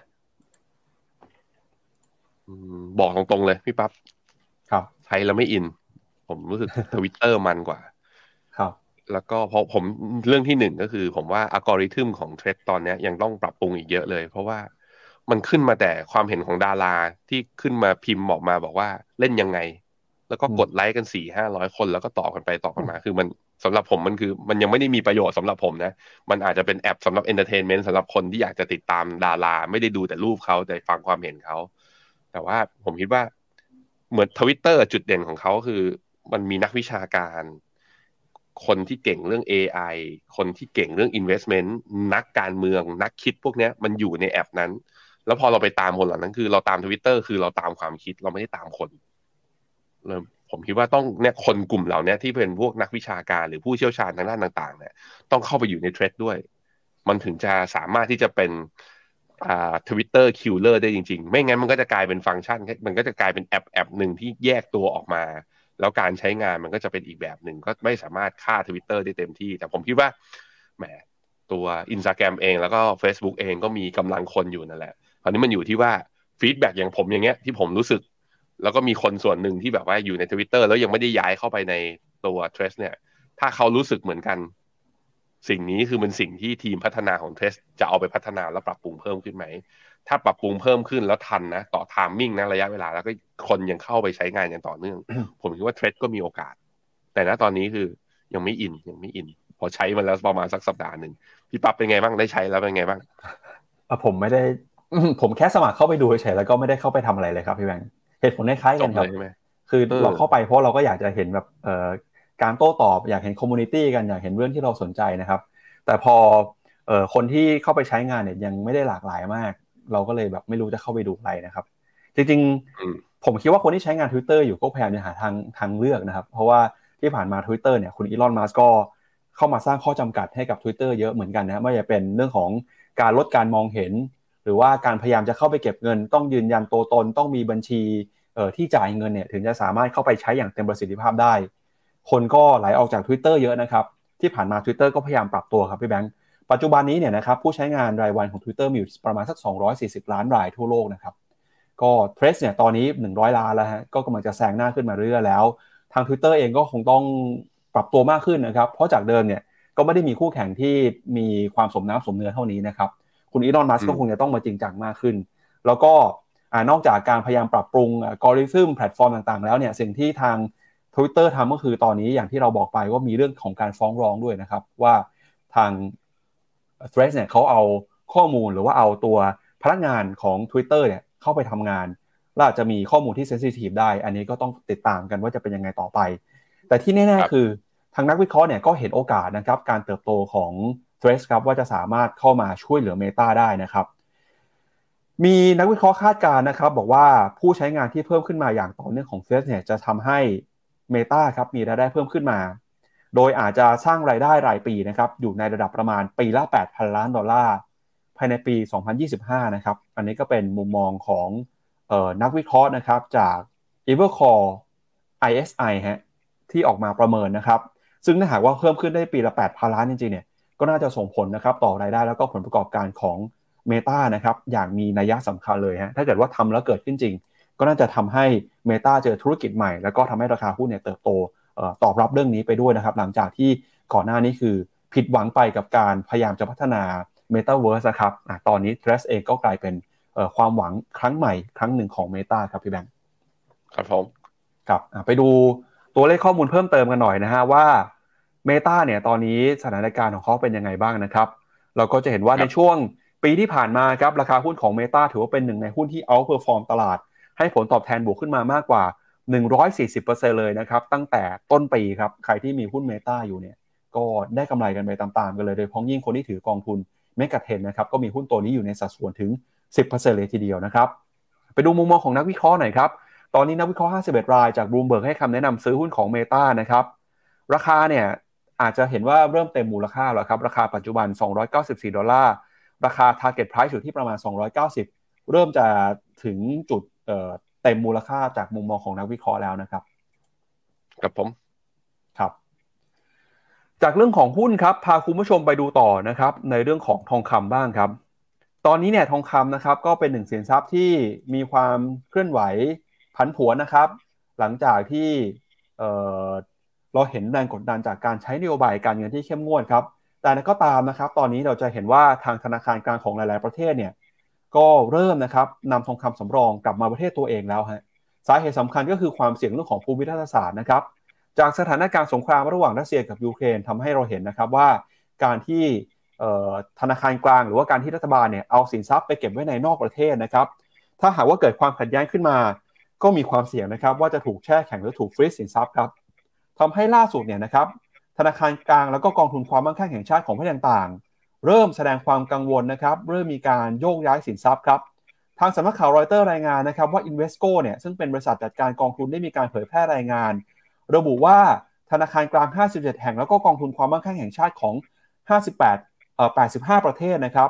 บอกตรงๆเลยพี่ปับ๊บครับใช้แล้วไม่อิน ผมรู้สึกทวิตเตอร์มันกว่าครับ แล้วก็เพราะผมเรื่องที่หนึ่งก็คือ ผมว่าอัลกอริทึมของ Threads ตอนนี้ยังต้องปรับปรุงอีกเยอะเลย เพราะว่ามันขึ้นมาแต่ความเห็นของดาราที่ขึ้นมาพิมพ์บอกมาบอกว่าเล่นยังไง แล้วก็กดไลค์กันสี่ห้าร้อยคนแล้วก็ตอบกันไปตอบกันมา คือมันสำหรับผมมันคือ มันยังไม่ได้มีประโยชน์สำหรับผมนะ มันอาจจะเป็นแอปสำหรับ entertainment สำหรับคนที่อยากจะติดตามดารา ไม่ได้ดูแต่รูปเขาแต่ฟังความเห็นเขา แต่ว่าผมคิดว่าเหมือนทวิตเตอร์จุดเด่นของเขาคือ มันมีนักวิชาการ คนที่เก่งเรื่อง AI คนที่เก่งเรื่อง investment นักการเมือง นักคิดพวกนี้มันอยู่ในแอปนั้น แล้วพอเราไปตามคนเหล่านั้น คือเราตามทวิตเตอร์คือเราตามความคิดเราไม่ได้ตามคนผมคิดว่าต้องเนี่ยคนกลุ่มเหล่านี้ที่เป็นพวกนักวิชาการหรือผู้เชี่ยวชาญทางด้านต่าง ๆ เนี่ย ต้องเข้าไปอยู่ในเทรดด้วย มันถึงจะสามารถที่จะเป็นอ่า Twitter killer ได้จริง ๆ ไม่งั้นมันก็จะกลายเป็นฟังก์ชัน มันก็จะกลายเป็นแอปแอปหนึ่งที่แยกตัวออกมา แล้วการใช้งานมันก็จะเป็นอีกแบบหนึ่งก็ไม่สามารถฆ่าทวิตเตอร์ได้เต็มที่ แต่ผมคิดว่าแหมตัวอินสตาแกรมเองแล้วก็ Facebook เองก็มีกำลังคนอยู่นั่นแหละคราวนี้มันอยู่ที่ว่า feedback อย่างผมอย่างเงี้ยที่ผมรู้สึก แล้วก็มีคนส่วนหนึ่งที่แบบว่าอยู่ในทวิตเตอร์แล้วยังไม่ได้ย้ายเข้าไปในตัว Threads เนี่ย ถ้าเขารู้สึกเหมือนกัน สิ่งนี้คือเป็นสิ่งที่ทีมพัฒนาของเทรสจะเอาไปพัฒนาแล้วปรับปรุงเพิ่มขึ้นไหม ถ้าปรับปรุงเพิ่มขึ้นแล้วทันนะ ต่อทามมิ่งนะระยะเวลา แล้วก็คนยังเข้าไปใช้งานอย่างต่อเนื่อง ผมคิดว่าเทรสก็มีโอกาส แต่ณตอนนี้คือยังไม่อินยังไม่อิน พอใช้มันแล้วประมาณสักสัปดาห์หนึ่งพี่ปั๊บเป็นไงบ้างได้ใช้แล้วเป็นไงบ้างผมไม่ได้ผมแค่สมัครเข้าไปดูเฉยแล้วก็ไม่ได้เข้าไปทำอะไรเลยครับพี่แบงค์เหตุผลคล้ายกันครับคือเราเข้าไปเพราะเราก็อยากจะเห็นแบบการโต้ตอบอยากเห็น community กันอยากเห็นเรื่องที่เราสนใจนะครับ แต่พอคนที่เข้าไปใช้งานเนี่ยยังไม่ได้หลากหลายมาก เราก็เลยแบบไม่รู้จะเข้าไปดูอะไรนะครับ จริงๆ ผมคิดว่าคนที่ใช้งาน Twitter อยู่ก็พยายามจะหาทางทางเลือกนะครับ เพราะว่าที่ผ่านมา Twitter เนี่ยคุณอีลอนมัสก์ก็เข้ามาสร้างข้อจำกัดให้กับ Twitter เยอะเหมือนกันนะไม่ว่าจะเป็นเรื่องของการลดการมองเห็น หรือว่าการพยายามจะเข้าไปเก็บเงิน ต้องยืนยันตัวตน ต้องมีบัญชีที่จ่ายเงินเนี่ยถึงจะสามารถเข้าไปใช้อย่างเต็มประสิทธิภาพได้ คนก็ไหลออกจาก Twitter เยอะนะครับที่ผ่านมา Twitter ก็พยายามปรับตัวครับพี่แบงค์ ปัจจุบันนี้เนี่ยนะครับผู้ใช้งานรายวันของ Twitter มีอยู่ประมาณสัก 240 ล้านรายทั่วโลกนะครับ ก็เทรสเนี่ยตอนนี้ 100 ล้านแล้วฮะก็กำลังจะแซงหน้าขึ้นมาเรื่อยแล้ว ทาง Twitter เองก็คงต้องปรับตัวมากขึ้นนะครับ เพราะจากเดิมเนี่ยก็ไม่ได้มีคู่แข่งที่มีความสมน้ำสมเนื้อเท่านี้นะครับ คุณอีลอนมัสก็คงจะต้องมาจริงจังมากขึ้น แล้วก็นอกจากการพยายามปรับปรุงกริทึมแพลตฟอร์มต่างๆ แล้วเนี่ยสิ่งที่ทาง Twitter ทำก็คือตอนนี้อย่างที่เราบอกไปว่ามีเรื่องของการฟ้องร้องด้วยนะครับว่าทาง t h r e a d เนี่ยเขาเอาข้อมูลหรือว่าเอาตัวพนักงานของ Twitter เนี่ยเข้าไปทำงานและอาจจะมีข้อมูลที่เซนซิทีฟได้ อันนี้ก็ต้องติดตามกันว่าจะเป็นยังไงต่อไป แต่ที่แน่ๆคือทางนักวิเคราะห์เนี่ยก็เห็นโอกาสนะครับการเติบโตของ t h r e a d ครับว่าจะสามารถเข้ามาช่วยเหลือ Meta ได้นะครับ มีนักวิเคราะห์คาดการณ์นะครับ บอกว่าผู้ใช้งานที่เพิ่มขึ้นมาอย่างต่อเนื่องของเฟซเนี่ยจะทำให้ Meta ครับมีรายได้เพิ่มขึ้นมา โดยอาจจะสร้างรายได้รายปีนะครับอยู่ในระดับประมาณปีละ 8,000 ล้านดอลลาร์ภายในปี 2025 นะครับ อันนี้ก็เป็นมุมมองของออนักวิเคราะห์นะครับจาก Evercore ISI ฮะที่ออกมาประเมินนะครับ ซึ่งถ้าหากว่าเพิ่มขึ้นได้ปีละ 8,000 ล้านจริงๆ เนี่ยก็น่าจะส่งผลนะครับต่อรายได้แล้วก็ผลประกอบการของเมตานะครับอย่างมีนัยสำคัญเลยฮะถ้าเกิดว่าทำแล้วเกิดขึ้นจริง ก็น่าจะทำให้ Meta เจอธุรกิจใหม่ แล้วก็ทำให้ราคาหุ้นเนี่ยเติบโต ตอบรับเรื่องนี้ไปด้วยนะครับ หลังจากที่ก่อนหน้านี้คือผิดหวังไปกับการพยายามจะพัฒนา Metaverse นะครับอตอนนี้ t r e s เองก็กลายเป็นความหวังครั้งใหม่ครั้งหนึ่งของ Meta ครับพี่แบงค์ครับผมครับไปดูตัวเลขข้อมูลเพิ่มเติมกันหน่อยนะฮะว่า Meta เนี่ยตอนนี้สถานการณ์ของเขาเป็นยังไงบ้างนะครับ เราก็จะเห็นว่าในช่วงปีที่ผ่านมาครับราคาหุ้นของ Meta ถือว่าเป็นหนึ่งในหุ้นที่ outperform ตลาด ให้ผลตอบแทนบวกขึ้นมามากกว่า 140%เลยนะครับ ตั้งแต่ต้นปีครับ ใครที่มีหุ้น Meta อยู่เนี่ย ก็ได้กำไรกันไปตามๆกันเลยโดยเฉพาะยิ่งคนที่ถือกองทุน MEGA 10นะครับ ก็มีหุ้นตัวนี้อยู่ในสัดส่วนถึง 10%เลยทีเดียวนะครับ ไปดูมุมมองของนักวิเคราะห์หน่อยครับ ตอนนี้นักวิเคราะห์ 51 รายจากบลูมเบิร์กให้คำแนะนำซื้อหุ้นของ Meta นะครับ ราคาเนี่ยอาจจะเห็นว่าเริ่มเต็มมูลค่าแล้วครับ ราคาปัจจุบัน 294 ดอลลาร์ ราคา target price อยู่ที่ประมาณ 290 เริ่มจะถึงจุด เต็มมูลค่าจากมุมมองของนักวิเคราะห์แล้วนะครับกับผมครับ จากเรื่องของหุ้นครับพาคุณผู้ชมไปดูต่อนะครับ ในเรื่องของทองคำบ้างครับ ตอนนี้เนี่ยทองคำนะครับ ก็เป็นหนึ่งสินทรัพย์ที่มีความเคลื่อนไหวผันผวนนะครับ หลังจากที่เเราเห็นแรงกดดันจากการใช้นโยบายการเงินที่เข้มงวดครับแต่ก็ตามนะครับ ตอนนี้เราจะเห็นว่าทางธนาคารกลางของหลาย ๆ ประเทศเนี่ย ก็เริ่มนะครับนำทองคำสำรองกลับมาประเทศตัวเองแล้วฮะสาเหตุสำคัญก็คือความเสี่ยงเรื่องของภูมิรัฐศาสตร์นะครับ จากสถานการณ์สงครามระหว่างรัสเซียกับยูเครนทำให้เราเห็นนะครับว่าการที่ธนาคารกลางหรือว่าการที่รัฐบาลเนี่ยเอาสินทรัพย์ไปเก็บไว้ในนอกประเทศนะครับ ถ้าหากว่าเกิดความขัดแย้งขึ้นมา ก็มีความเสี่ยงนะครับ ว่าจะถูกแช่แข็งหรือถูกฟรีซสินทรัพย์ครับทำให้ล่าสุดเนี่ยนะครับธนาคารกลางแล้วก็กองทุนความมั่งคั่งแห่งชาติของประเทศต่างๆ เริ่มแสดงความกังวลนะครับเริ่มมีการโยกย้ายสินทรัพย์ครับทางสำนักข่าวรอยเตอร์รายงานนะครับว่า Invesco เนี่ยซึ่งเป็นบริษัทจัดการกองทุนได้มีการเผยแพร่รายงาน ระบุว่าธนาคารกลาง 57 แห่งแล้วก็กองทุนความมั่งคั่งแห่งชาติของ 58เอ่อ85 ประเทศนะครับ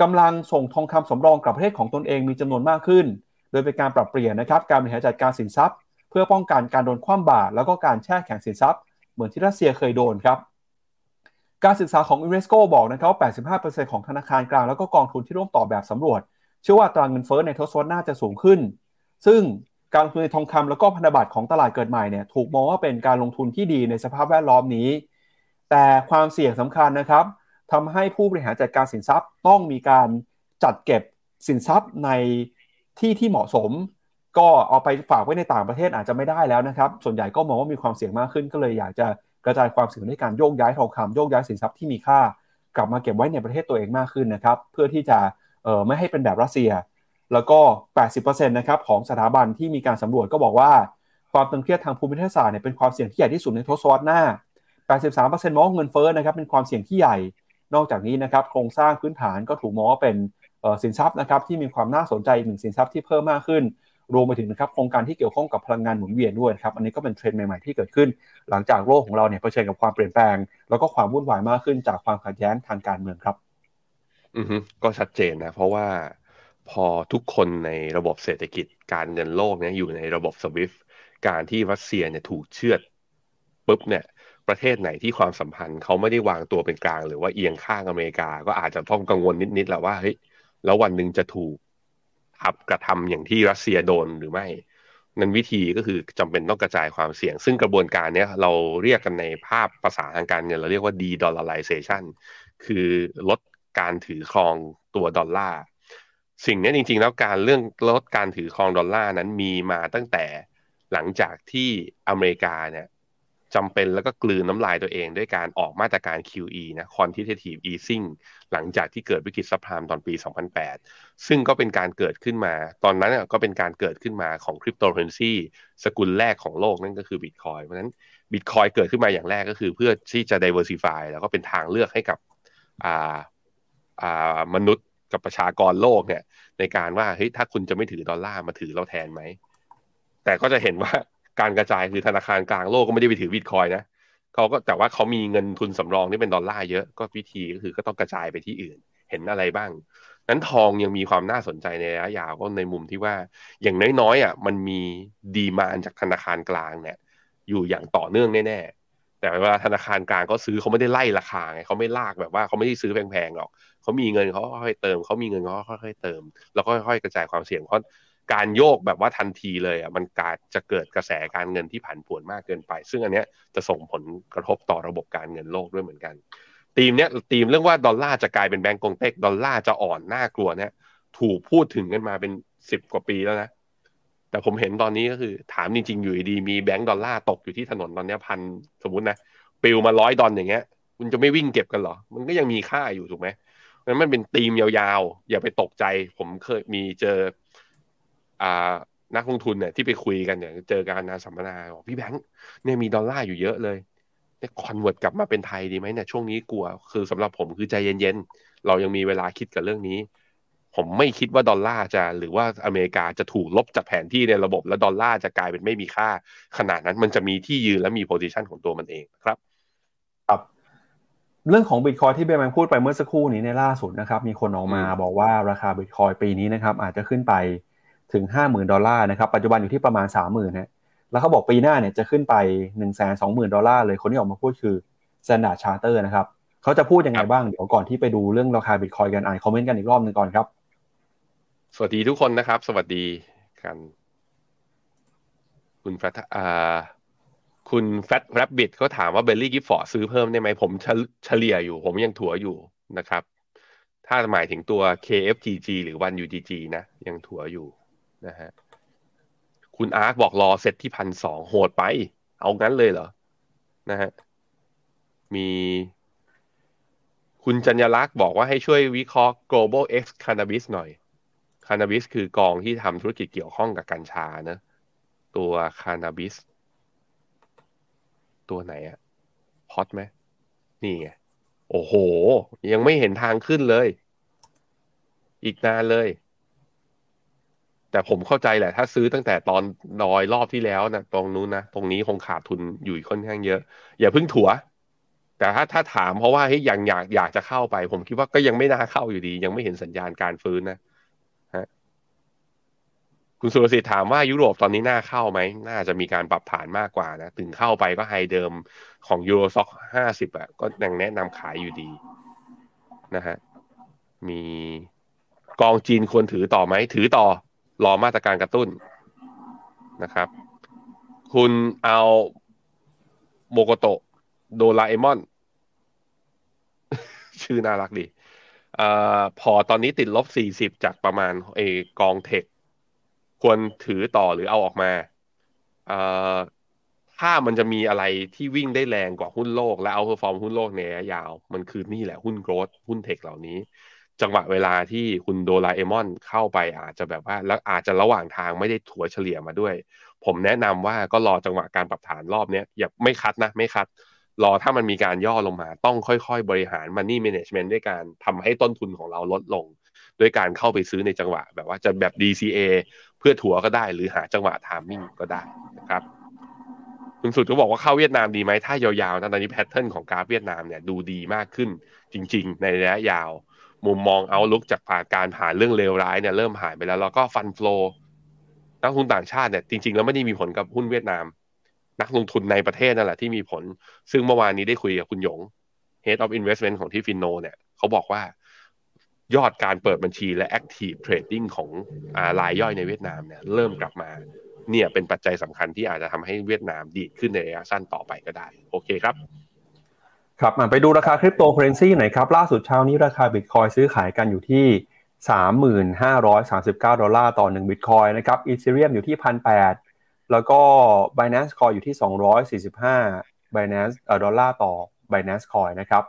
กำลังส่งทองคำสำรองกลับประเทศของตนเองมีจำนวนมากขึ้น โดยเป็นการปรับเปลี่ยนนะครับการบริหารจัดการสินทรัพย์ เพื่อป้องกันการโดนคว่ำบาตรแล้วก็การแช่แข็งสินทรัพย์ เหมือนที่รัสเซียเคยโดนครับ การศึกษาของ Invesco บอกนะครับว่า 85%ของธนาคารกลางแล้วก็กองทุนที่ร่วมต่อแบบสำรวจ เชื่อว่าตราเงินเฟ้อในทศวรรษหน้าจะสูงขึ้น ซึ่งการลงทุนในทองคำแล้วก็พันธบัตรของตลาดเกิดใหม่เนี่ยถูกมองว่าเป็นการลงทุนที่ดีในสภาพแวดล้อมนี้ แต่ความเสี่ยงสำคัญนะครับทำให้ผู้บริหารจัดการสินทรัพย์ต้องมีการจัดเก็บสินทรัพย์ในที่ที่เหมาะสม ก็เอาไปฝากไว้ในต่างประเทศอาจจะไม่ได้แล้วนะครับ ส่วนใหญ่ก็มองว่ามีความเสี่ยงมากขึ้นก็เลยอยากจะ กระจายความเสี่ยงในการโยกย้ายทองคำโยกย้ายสินทรัพย์ที่มีค่า กลับมาเก็บไว้ในประเทศตัวเองมากขึ้นนะครับ เพื่อที่จะไม่ให้เป็นแบบรัสเซีย แล้วก็ 80%นะครับของสถาบันที่มีการสำรวจก็บอกว่า ความตึงเครียดทางภูมิทัศน์เนี่ยเป็นความเสี่ยงที่ใหญ่ที่สุดในทศวรรษหน้า 83%มองเงินเฟ้อนะครับเป็นความเสี่ยงที่ใหญ่ นอกจากนี้นะครับโครงสร้างพื้นฐานก็ถูกมองว่าเป็นสินทรัพย์นะครับที่มีความน่าสนใจอีกหนึ่งสินทรัพย์ที่เพิ่มมากขึ้น รวมไปถึงนะครับโครงการที่เกี่ยวข้องกับพลังงานหมุนเวียนด้วยครับอันนี้ก็เป็นเทรนด์ใหม่ๆที่เกิดขึ้น หลังจากโลกของเราเนี่ยเผชิญกับความเปลี่ยนแปลง แล้วก็ความวุ่นวายมากขึ้นจากความขัดแย้งทางการเมืองครับ อือฮึก็ชัดเจนนะเพราะว่าพอทุกคนในระบบเศรษฐกิจการเงินโลกเนี่ยอยู่ในระบบสวิฟการที่รัสเซียเนี่ยถูกเชือดปุ๊บเนี่ยประเทศไหนที่ความสัมพันธ์เขาไม่ได้วางตัวเป็นกลาง หรือว่าเอียงข้างอเมริกา ก็อาจจะต้องกังวลนิดๆแหละว่าเฮ้ยแล้ววันหนึ่งจะถูก ทับกระทำอย่างที่รัสเซียโดนหรือไม่ นั้นวิธีก็คือจำเป็นต้องกระจายความเสี่ยง ซึ่งกระบวนการนี้เราเรียกกันในภาพภาษาทางการเงินเราเรียกว่า de-dollarization คือลดการถือครองตัวดอลลาร์สิ่งนี้จริงๆ แล้วการเรื่องลดการถือครองดอลลาร์นั้นมีมาตั้งแต่หลังจากที่อเมริกาเนี่ย จำเป็นแล้วก็กลืนน้ำลายตัวเองด้วยการออกมาตรการ QE นะ quantitative easing หลังจากที่เกิดวิกฤต subprime ตอนปี 2008 ซึ่งก็เป็นการเกิดขึ้นมา ตอนนั้นก็เป็นการเกิดขึ้นมาของคริปโตเคอเรนซีสกุลแรกของโลกนั่นก็คือบิตคอยน์เพราะฉะนั้นบิตคอยเกิดขึ้นมาอย่างแรกก็คือเพื่อที่จะ diversify แล้วก็เป็นทางเลือกให้กับอ่าอ่ามนุษย์กับประชากรโลกเนี่ยในการว่าเฮ้ยถ้าคุณจะไม่ถือดอลลาร์มาถือเราแทนไหมแต่ก็จะเห็นว่า การกระจายคือธนาคารกลางโลกก็ไม่ได้ไปถือบิตคอยนะเขาก็แต่ว่าเขามีเงินทุนสำรองที่เป็นดอลลาร์เยอะก็วิธีก็คือก็ต้องกระจายไปที่อื่นเห็นอะไรบ้าง นั้นทองยังมีความน่าสนใจในระยะยาวก็ในมุมที่ว่าอย่างน้อยๆอะมันมีดีมาจากธนาคารกลางเนี่ยอยู่อย่างต่อเนื่องแน่ๆแต่เวลาธนาคารกลางเขาซื้อเขาไม่ได้ไล่ราคาไงเขาไม่ลากแบบว่าเขาไม่ได้ซื้อแพงๆหรอกเขามีเงินเขาค่อยๆเติมเขามีเงินเขาค่อยๆเติม แล้วก็ค่อยๆกระจายความเสี่ยงเพราะ การโยกแบบว่าทันทีเลยอะมันการจะเกิดกระแสการเงินที่ผันผวนมากเกินไป ซึ่งอันเนี้ยจะส่งผลกระทบต่อระบบการเงินโลกด้วยเหมือนกันทีมเนี้ยทีมเรื่องว่าดอลลาร์จะกลายเป็นแบงก์กงเต็กดอลลาร์จะอ่อนน่ากลัวเนี่ย ถูกพูดถึงกันมาเป็นสิบกว่าปีแล้วนะแต่ผมเห็นตอนนี้ก็คือ ถามจริงๆ อยู่ดีมีแบงก์ดอลลาร์ตกอยู่ที่ถนนตอนนี้พันสมมตินะปลิวมาร้อยดอลอย่างเงี้ยคุณจะไม่วิ่งเก็บกันหรอ มันก็ยังมีค่าอยู่ถูกไหมนั้นมันเป็นธีมยาวๆ อย่าไปตกใจ ผมเคยมีเจอ นักลงทุนเนี่ยที่ไปคุยกันเนี่ยเจอการนาสัมมนาบอกพี่แบงค์เนี่ยมีดอลลาร์อยู่เยอะเลยเนี่ย convert กลับมาเป็นไทยดีไหมเนี่ยช่วงนี้กลัวคือสำหรับผมคือใจเย็นๆ เรายังมีเวลาคิดกับเรื่องนี้ ผมไม่คิดว่าดอลลาร์จะหรือว่าอเมริกาจะถูกลบจากแผนที่ในระบบ แล้วดอลลาร์จะกลายเป็นไม่มีค่า ขนาดนั้นมันจะมีที่ยืนและมี position ของตัวมันเองครับครับเรื่องของบิตคอยน์ที่พี่แบงค์พูดไปเมื่อสักครู่นี้ในล่าสุดนะครับ มีคนออกมาบอกว่าราคาบิตคอยน์ปีนี้นะครับ อาจจะขึ้นไป ถึง 50,000 ดอลลาร์นะครับ ปัจจุบันอยู่ที่ประมาณ 30,000นะแล้วเขาบอกปีหน้าเนี่ยจะขึ้นไป 120,000 ดอลลาร์เลย คนที่ออกมาพูดคือ Standard Chartered นะครับ เขาจะพูดยังไงบ้าง เดี๋ยวก่อนที่ไปดูเรื่องราคาบิตคอยน์กันอ่านคอมเมนต์กันอีกรอบหนึ่งก่อนครับ สวัสดีทุกคนนะครับ สวัสดีกัน คุณแฟตอ่าคุณแฟตแรบบิทเขาถามว่า Baillie Gifford ซื้อเพิ่มได้ไหม ผมเฉลี่ยอยู่ ผมยังถัวอยู่นะครับ ถ้าหมายถึงตัว KFGG หรือ ONE-UGG นะ ยังถัวอยู่ นะฮะคุณอาร์คบอกรอเซตที่พันสองโหดไป เอางั้นเลยเหรอ นะฮะ มี คุณจัญญลักษณ์บอกว่าให้ช่วยวิเคราะห์ global x cannabis หน่อย cannabis คือกองที่ทำธุรกิจเกี่ยวข้องกับกัญชานะ ตัว cannabis ตัวไหนอะพอตไหม นี่ไง โอ้โห ยังไม่เห็นทางขึ้นเลย อีกนานเลย แต่ผมเข้าใจแหละ ถ้าซื้อตั้งแต่ตอนนอยรอบที่แล้วนะตรงนู้นนะตรงนี้คงขาดทุนอยู่ค่อนข้างเยอะ อย่าเพิ่งถัว แต่ถ้าถ้าถามเพราะว่าให้ยังอยากอยากจะเข้าไป ผมคิดว่าก็ยังไม่น่าเข้าอยู่ดี ยังไม่เห็นสัญญาณการฟื้นนะฮะคุณสุรศิษฐ์ถามว่ายุโรปตอนนี้น่าเข้าไหมน่าจะมีการปรับฐานมากกว่านะถึงเข้าไปก็ไฮเดิมของยูโรซ็อกห้าสิบอะก็ยังแนะนำขายอยู่ดีนะฮะมีกองจีนควรถือต่อไหมถือต่อ รอมาตรการกระตุ้นนะครับ คุณเอาโมโกโตโดราเอมอน ชื่อน่ารักดีอพอตอนนี้ติดลบสี่สิบจากประมาณเอกองเทค ควรถือต่อหรือเอาออกมา ถ้ามันจะมีอะไรที่วิ่งได้แรงกว่าหุ้นโลก และ outperform หุ้นโลกในระยะยาว มันคือนี่แหละหุ้น growth หุ้น tech เหล่านี้ จังหวะเวลาที่คุณโดราเอมอนเข้าไปอาจจะแบบว่าแล้วอาจจะระหว่างทางไม่ได้ถัวเฉลี่ยมาด้วย ผมแนะนำว่าก็รอจังหวะการปรับฐานรอบนี้อย่าไม่ cut นะ ไม่ cut รอถ้ามันมีการย่อลงมา ต้องค่อยๆ บริหาร Money Management ด้วยการทำให้ต้นทุนของเราลดลง ด้วยการเข้าไปซื้อในจังหวะ แบบว่าจะแบบ DCA เพื่อถัวก็ได้หรือหาจังหวะ timing ก็ได้นะครับคุณสุดก็บอกว่าเข้าเวียดนามดีไหมถ้ายาวๆตอนนี้ pattern ของกราฟเวียดนามเนี่ยดูดีมากขึ้นจริง ๆ ในระยะยาว มุมมอง outlook จากผ่านการผ่านเรื่องเลวร้ายเนี่ยเริ่มหายไปแล้วแล้วก็ fund flow นักทุนต่างชาติเนี่ยจริงๆแล้วไม่ได้มีผลกับหุ้นเวียดนาม นักลงทุนในประเทศนั่นแหละที่มีผล ซึ่งเมื่อวานนี้ได้คุยกับคุณหยง Head of Investment ของที่ฟินโนเนี่ยเขาบอกว่ายอดการเปิดบัญชีและ Active Trading ของรายย่อยในเวียดนามเนี่ยเริ่มกลับมาเนี่ยเป็นปัจจัยสำคัญที่อาจจะทำให้เวียดนามดีขึ้นในระยะสั้นต่อไปก็ได้ โอเคครับ ครับไปดูราคาคริปโตเคอเรนซีหน่อยครับ ล่าสุดเช้านี้ราคาบิตคอยน์ซื้อขายกันอยู่ที่ 3539 ดอลลาร์ต่อ1บิตคอยน์นะครับอีเธเรียมอยู่ที่ 1,800 แล้วก็ Binance Coin อยู่ที่ 245 Binance ดอลลาร์ต่อ Binance Coin นะครับ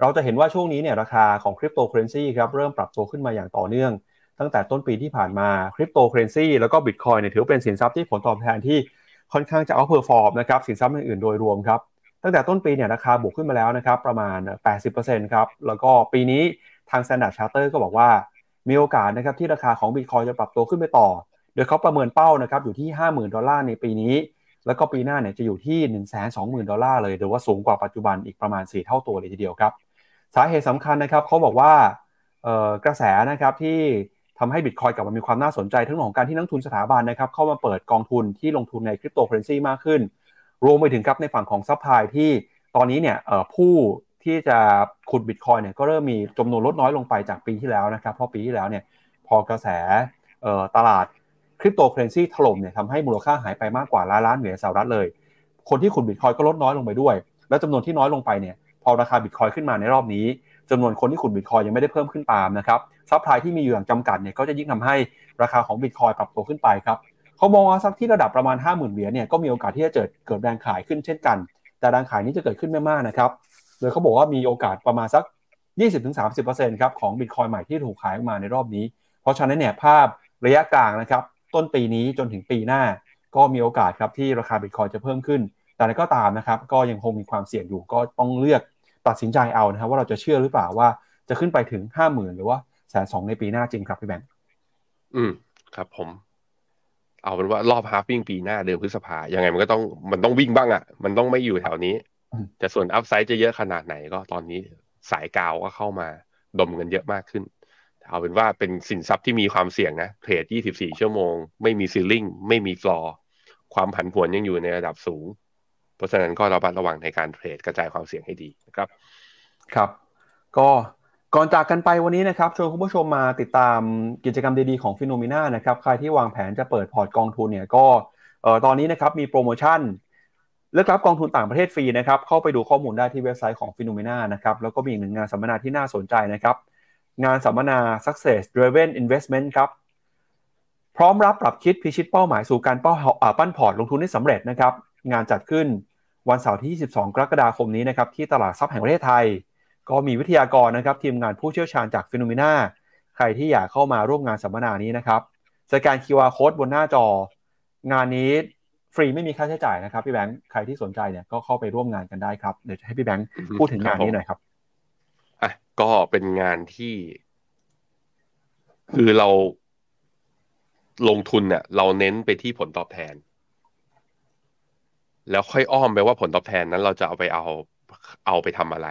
เราจะเห็นว่าช่วงนี้เนี่ยราคาของคริปโตเคอเรนซีครับเริ่มปรับตัวขึ้นมาอย่างต่อเนื่อง ตั้งแต่ต้นปีที่ผ่านมาคริปโตเคอเรนซีแล้วก็บิตคอยน์เนี่ยถือเป็นสินทรัพย์ที่ผลตอบแทนที่ค่อนข้างจะ outperform นะครับสินทรัพย์อื่นๆโดยรวมครับ ตั้งแต่ต้นปีเนี่ยราคาบวกขึ้นมาแล้วนะครับประมาณ 80%ครับแล้วก็ปีนี้ทาง Standard Chartered ก็บอกว่ามีโอกาสนะครับที่ราคาของบิตคอยน์จะปรับตัวขึ้นไปต่อ โดยเขาประเมินเป้านะครับอยู่ที่ 50,000 ดอลลาร์ในปีนี้ แล้วก็ปีหน้าเนี่ยจะอยู่ที่ 120,000 ดอลลาร์เลยหรือว่าสูงกว่าปัจจุบันอีกประมาณ 4 เท่าตัวเลยทีเดียวครับสาเหตุสำคัญนะครับเขาบอกว่ากระแสนะครับที่ทำให้บิตคอยน์กลับมามีความน่าสนใจทั้งของการที่นักทุนสถาบันนะครับเข้ามาเปิดกองทุนที่ลงทุนในคริปโตเคอเรนซีมากขึ้น รวมไปถึงครับในฝั่งของ supply ที่ตอนนี้เนี่ยผู้ที่จะขุดบิตคอยน์เนี่ยก็เริ่มมีจำนวนลดน้อยลงไปจากปีที่แล้วนะครับเพราะปีที่แล้วเนี่ยพอกระแสตลาดคริปโตเคอเรนซีถล่มเนี่ยทำให้มูลค่าหายไปมากกว่าล้านล้านเหรียญสหรัฐเลย คนที่ขุดบิตคอยน์ก็ลดน้อยลงไปด้วย แล้วจำนวนที่น้อยลงไปเนี่ยพอราคาบิตคอยน์ขึ้นมาในรอบนี้จำนวนคนที่ขุดบิตคอยน์ยังไม่ได้เพิ่มขึ้นตามนะครับ supply ที่มีอยู่อย่างจำกัดเนี่ยก็จะยิ่งทำให้ราคาของบิตคอยน์ปรับตัวขึ้นไปครับ เขามองว่าสักที่ระดับประมาณ 5 0,000 เหรียญเนี่ยก็มีโอกาสที่จะเกิดเกิดแรงขายขึ้นเช่นกัน แต่แรงขายนี้จะเกิดขึ้นไม่มากนะครับโดยเขาบอกว่ามีโอกาสประมาณสัก 20-30%ครับของบิตคอยน์ใหม่ที่ถูกขายออกมาในรอบนี้ เพราะฉะนั้นเนี่ยภาพระยะกลางนะครับต้นปีนี้จนถึงปีหน้า ก็มีโอกาสครับที่ราคาบิตคอยจะเพิ่มขึ้น แต่ก็ตามนะครับก็ยังคงมีความเสี่ยงอยู่ก็ต้องเลือกตัดสินใจเอานะครับว่าเราจะเชื่อหรือเปล่าว่าจะขึ้นไปถึง 50,000 หรือว่าแสนสองในปีหน้าจริงครับพี่แบงค์อืมครับผม เอาเป็นว่ารอบฮาฟวิ่งปีหน้าเดือนพฤษภายังไงมันก็ต้องมันต้องวิ่งบ้างอะ่ะ มันต้องไม่อยู่แถวนี้ แต่ส่วนอัพไซด์จะเยอะขนาดไหนก็ตอนนี้สายกาวก็เข้ามาดมกันเยอะมากขึ้น เอาเป็นว่าเป็นสินทรัพย์ที่มีความเสี่ยงนะเทรด 24 ชั่วโมง ไม่มี ceiling ไม่มีฟลอร์ความผันผวนยังอยู่ในระดับสูง เพราะฉะนั้นก็ระมัดระวังในการเทรดกระจายความเสี่ยงให้ดีนะครับ ครับ ก็ ก่อนจากกันไปวันนี้นะครับชวนคุณผู้ชมมาติดตามกิจกรรมดีๆของ Finnomena นะครับใครที่วางแผนจะเปิดพอร์ตกองทุนเนี่ยก็เอ่อตอนนี้นะครับมีโปรโมชั่นเลือกรับกองทุนต่างประเทศฟรีนะครับเข้าไปดูข้อมูลได้ที่เว็บไซต์ของ Finnomena นะครับแล้วก็มีอีกหนึ่งงานสัมมนาที่น่าสนใจนะครับ งานสัมมนา Success Driven Investment ครับพร้อมรับปรับคิดพิชิตเป้าหมายสู่การเป้าปั้นพอร์ตลงทุนได้สำเร็จนะครับงานจัดขึ้นวันเสาร์ที่ 22 กรกฎาคมนี้นะครับที่ตลาดหลักทรัพย์แห่งประเทศไทย ก็มีวิทยากรนะครับทีมงานผู้เชี่ยวชาญจาก Finnomena ใครที่อยากเข้ามาร่วมงานสัมมนานี้นะครับสแกน QR Code บนหน้าจอ งานนี้ฟรีไม่มีค่าใช้จ่ายนะครับพี่แบงค์ใครที่สนใจเนี่ยก็เข้าไปร่วมงานกันได้ครับเดี๋ยวจะให้พี่แบงค์พูดถึงงานนี้หน่อยครับอะก็เป็นงานที่ คือเราลงทุนเนี่ยเราเน้นไปที่ผลตอบแทน แล้วค่อยอ้อมไปว่าผลตอบแทนนั้นเราจะเอาไปเอาเอาไปทำอะไร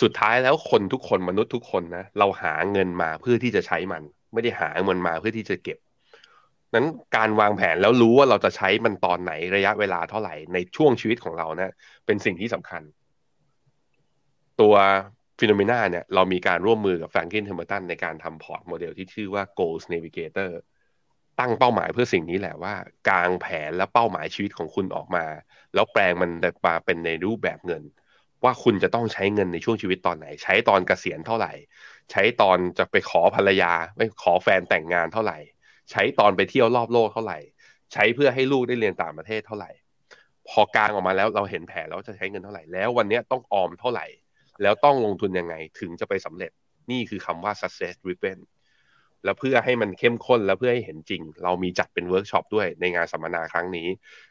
สุดท้ายแล้วคนทุกคนมนุษย์ทุกคนนะเราหาเงินมาเพื่อที่จะใช้มัน ไม่ได้หาเงินมาเพื่อที่จะเก็บนั้นการวางแผนแล้วรู้ว่าเราจะใช้มันตอนไหนระยะเวลาเท่าไหร่ในช่วงชีวิตของเรานะ เป็นสิ่งที่สำคัญ ตัว FINNOMENA เนี่ยเรามีการร่วมมือกับ Franklin Templeton ในการทำ port model ที่ชื่อว่า Goals Navigator ตั้งเป้าหมายเพื่อสิ่งนี้แหละว่ากางแผนและเป้าหมายชีวิตของคุณออกมา แล้วแปลงมันมาเป็นในรูปแบบเงิน ว่าคุณจะต้องใช้เงินในช่วงชีวิตตอนไหน ใช้ตอนเกษียณเท่าไหร่ ใช้ตอนจะไปขอภรรยาไปขอแฟนแต่งงานเท่าไหร่ ใช้ตอนไปเที่ยวรอบโลกเท่าไหร่ ใช้เพื่อให้ลูกได้เรียนต่างประเทศเท่าไหร่ พอกางออกมาแล้วเราเห็นแผนแล้วจะใช้เงินเท่าไหร่ แล้ววันนี้ต้องออมเท่าไหร่ แล้วต้องลงทุนยังไงถึงจะไปสำเร็จนี่คือคำว่า success driven แล้วเพื่อให้มันเข้มข้นแล้วเพื่อให้เห็นจริง เรามีจัดเป็นเวิร์กช็อปด้วยในงานสัมมนาครั้งนี้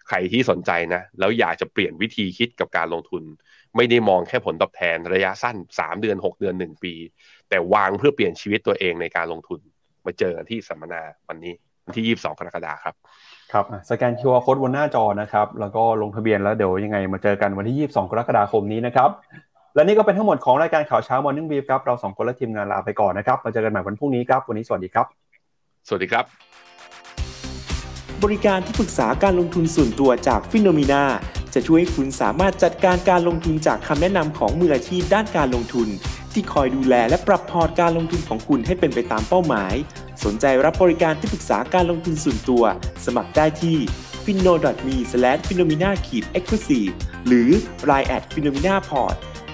ใครที่สนใจนะ แล้วอยากจะเปลี่ยนวิธีคิดกับการลงทุน ไม่ได้มองแค่ผลตอบแทนระยะสั้น 3 เดือน 6 เดือน 1 ปี แต่วางเพื่อเปลี่ยนชีวิตตัวเองในการลงทุน มาเจอกันที่สัมมนาวันนี้วันที่ 22กรกฎาคมครับครับสแกน QR Code บนหน้าจอนะครับแล้วก็ลงทะเบียนแล้วเดี๋ยวยังไงมาเจอกันวันที่ 22 กรกฎาคมนี้นะครับ และนี่ก็เป็นทั้งหมดของรายการข่าวเช้า Morning Brief ครับ เราสองคนและทีมงานลาไปก่อนนะครับ มาเจอกันใหม่วันพรุ่งนี้ครับ วันนี้สวัสดีครับ สวัสดีครับ บริการที่ปรึกษาการลงทุนส่วนตัวจากฟิโนมีนาจะช่วยให้คุณสามารถจัดการการลงทุนจากคำแนะนำของมืออาชีพด้านการลงทุน ที่คอยดูแลและปรับพอร์ตการลงทุนของคุณให้เป็นไปตามเป้าหมาย สนใจรับบริการที่ปรึกษาการลงทุนส่วนตัว สมัครได้ที่ f i n o m e f i n o m i n a e x c l u s i v e หรือ line at f i n o m i n a p o r t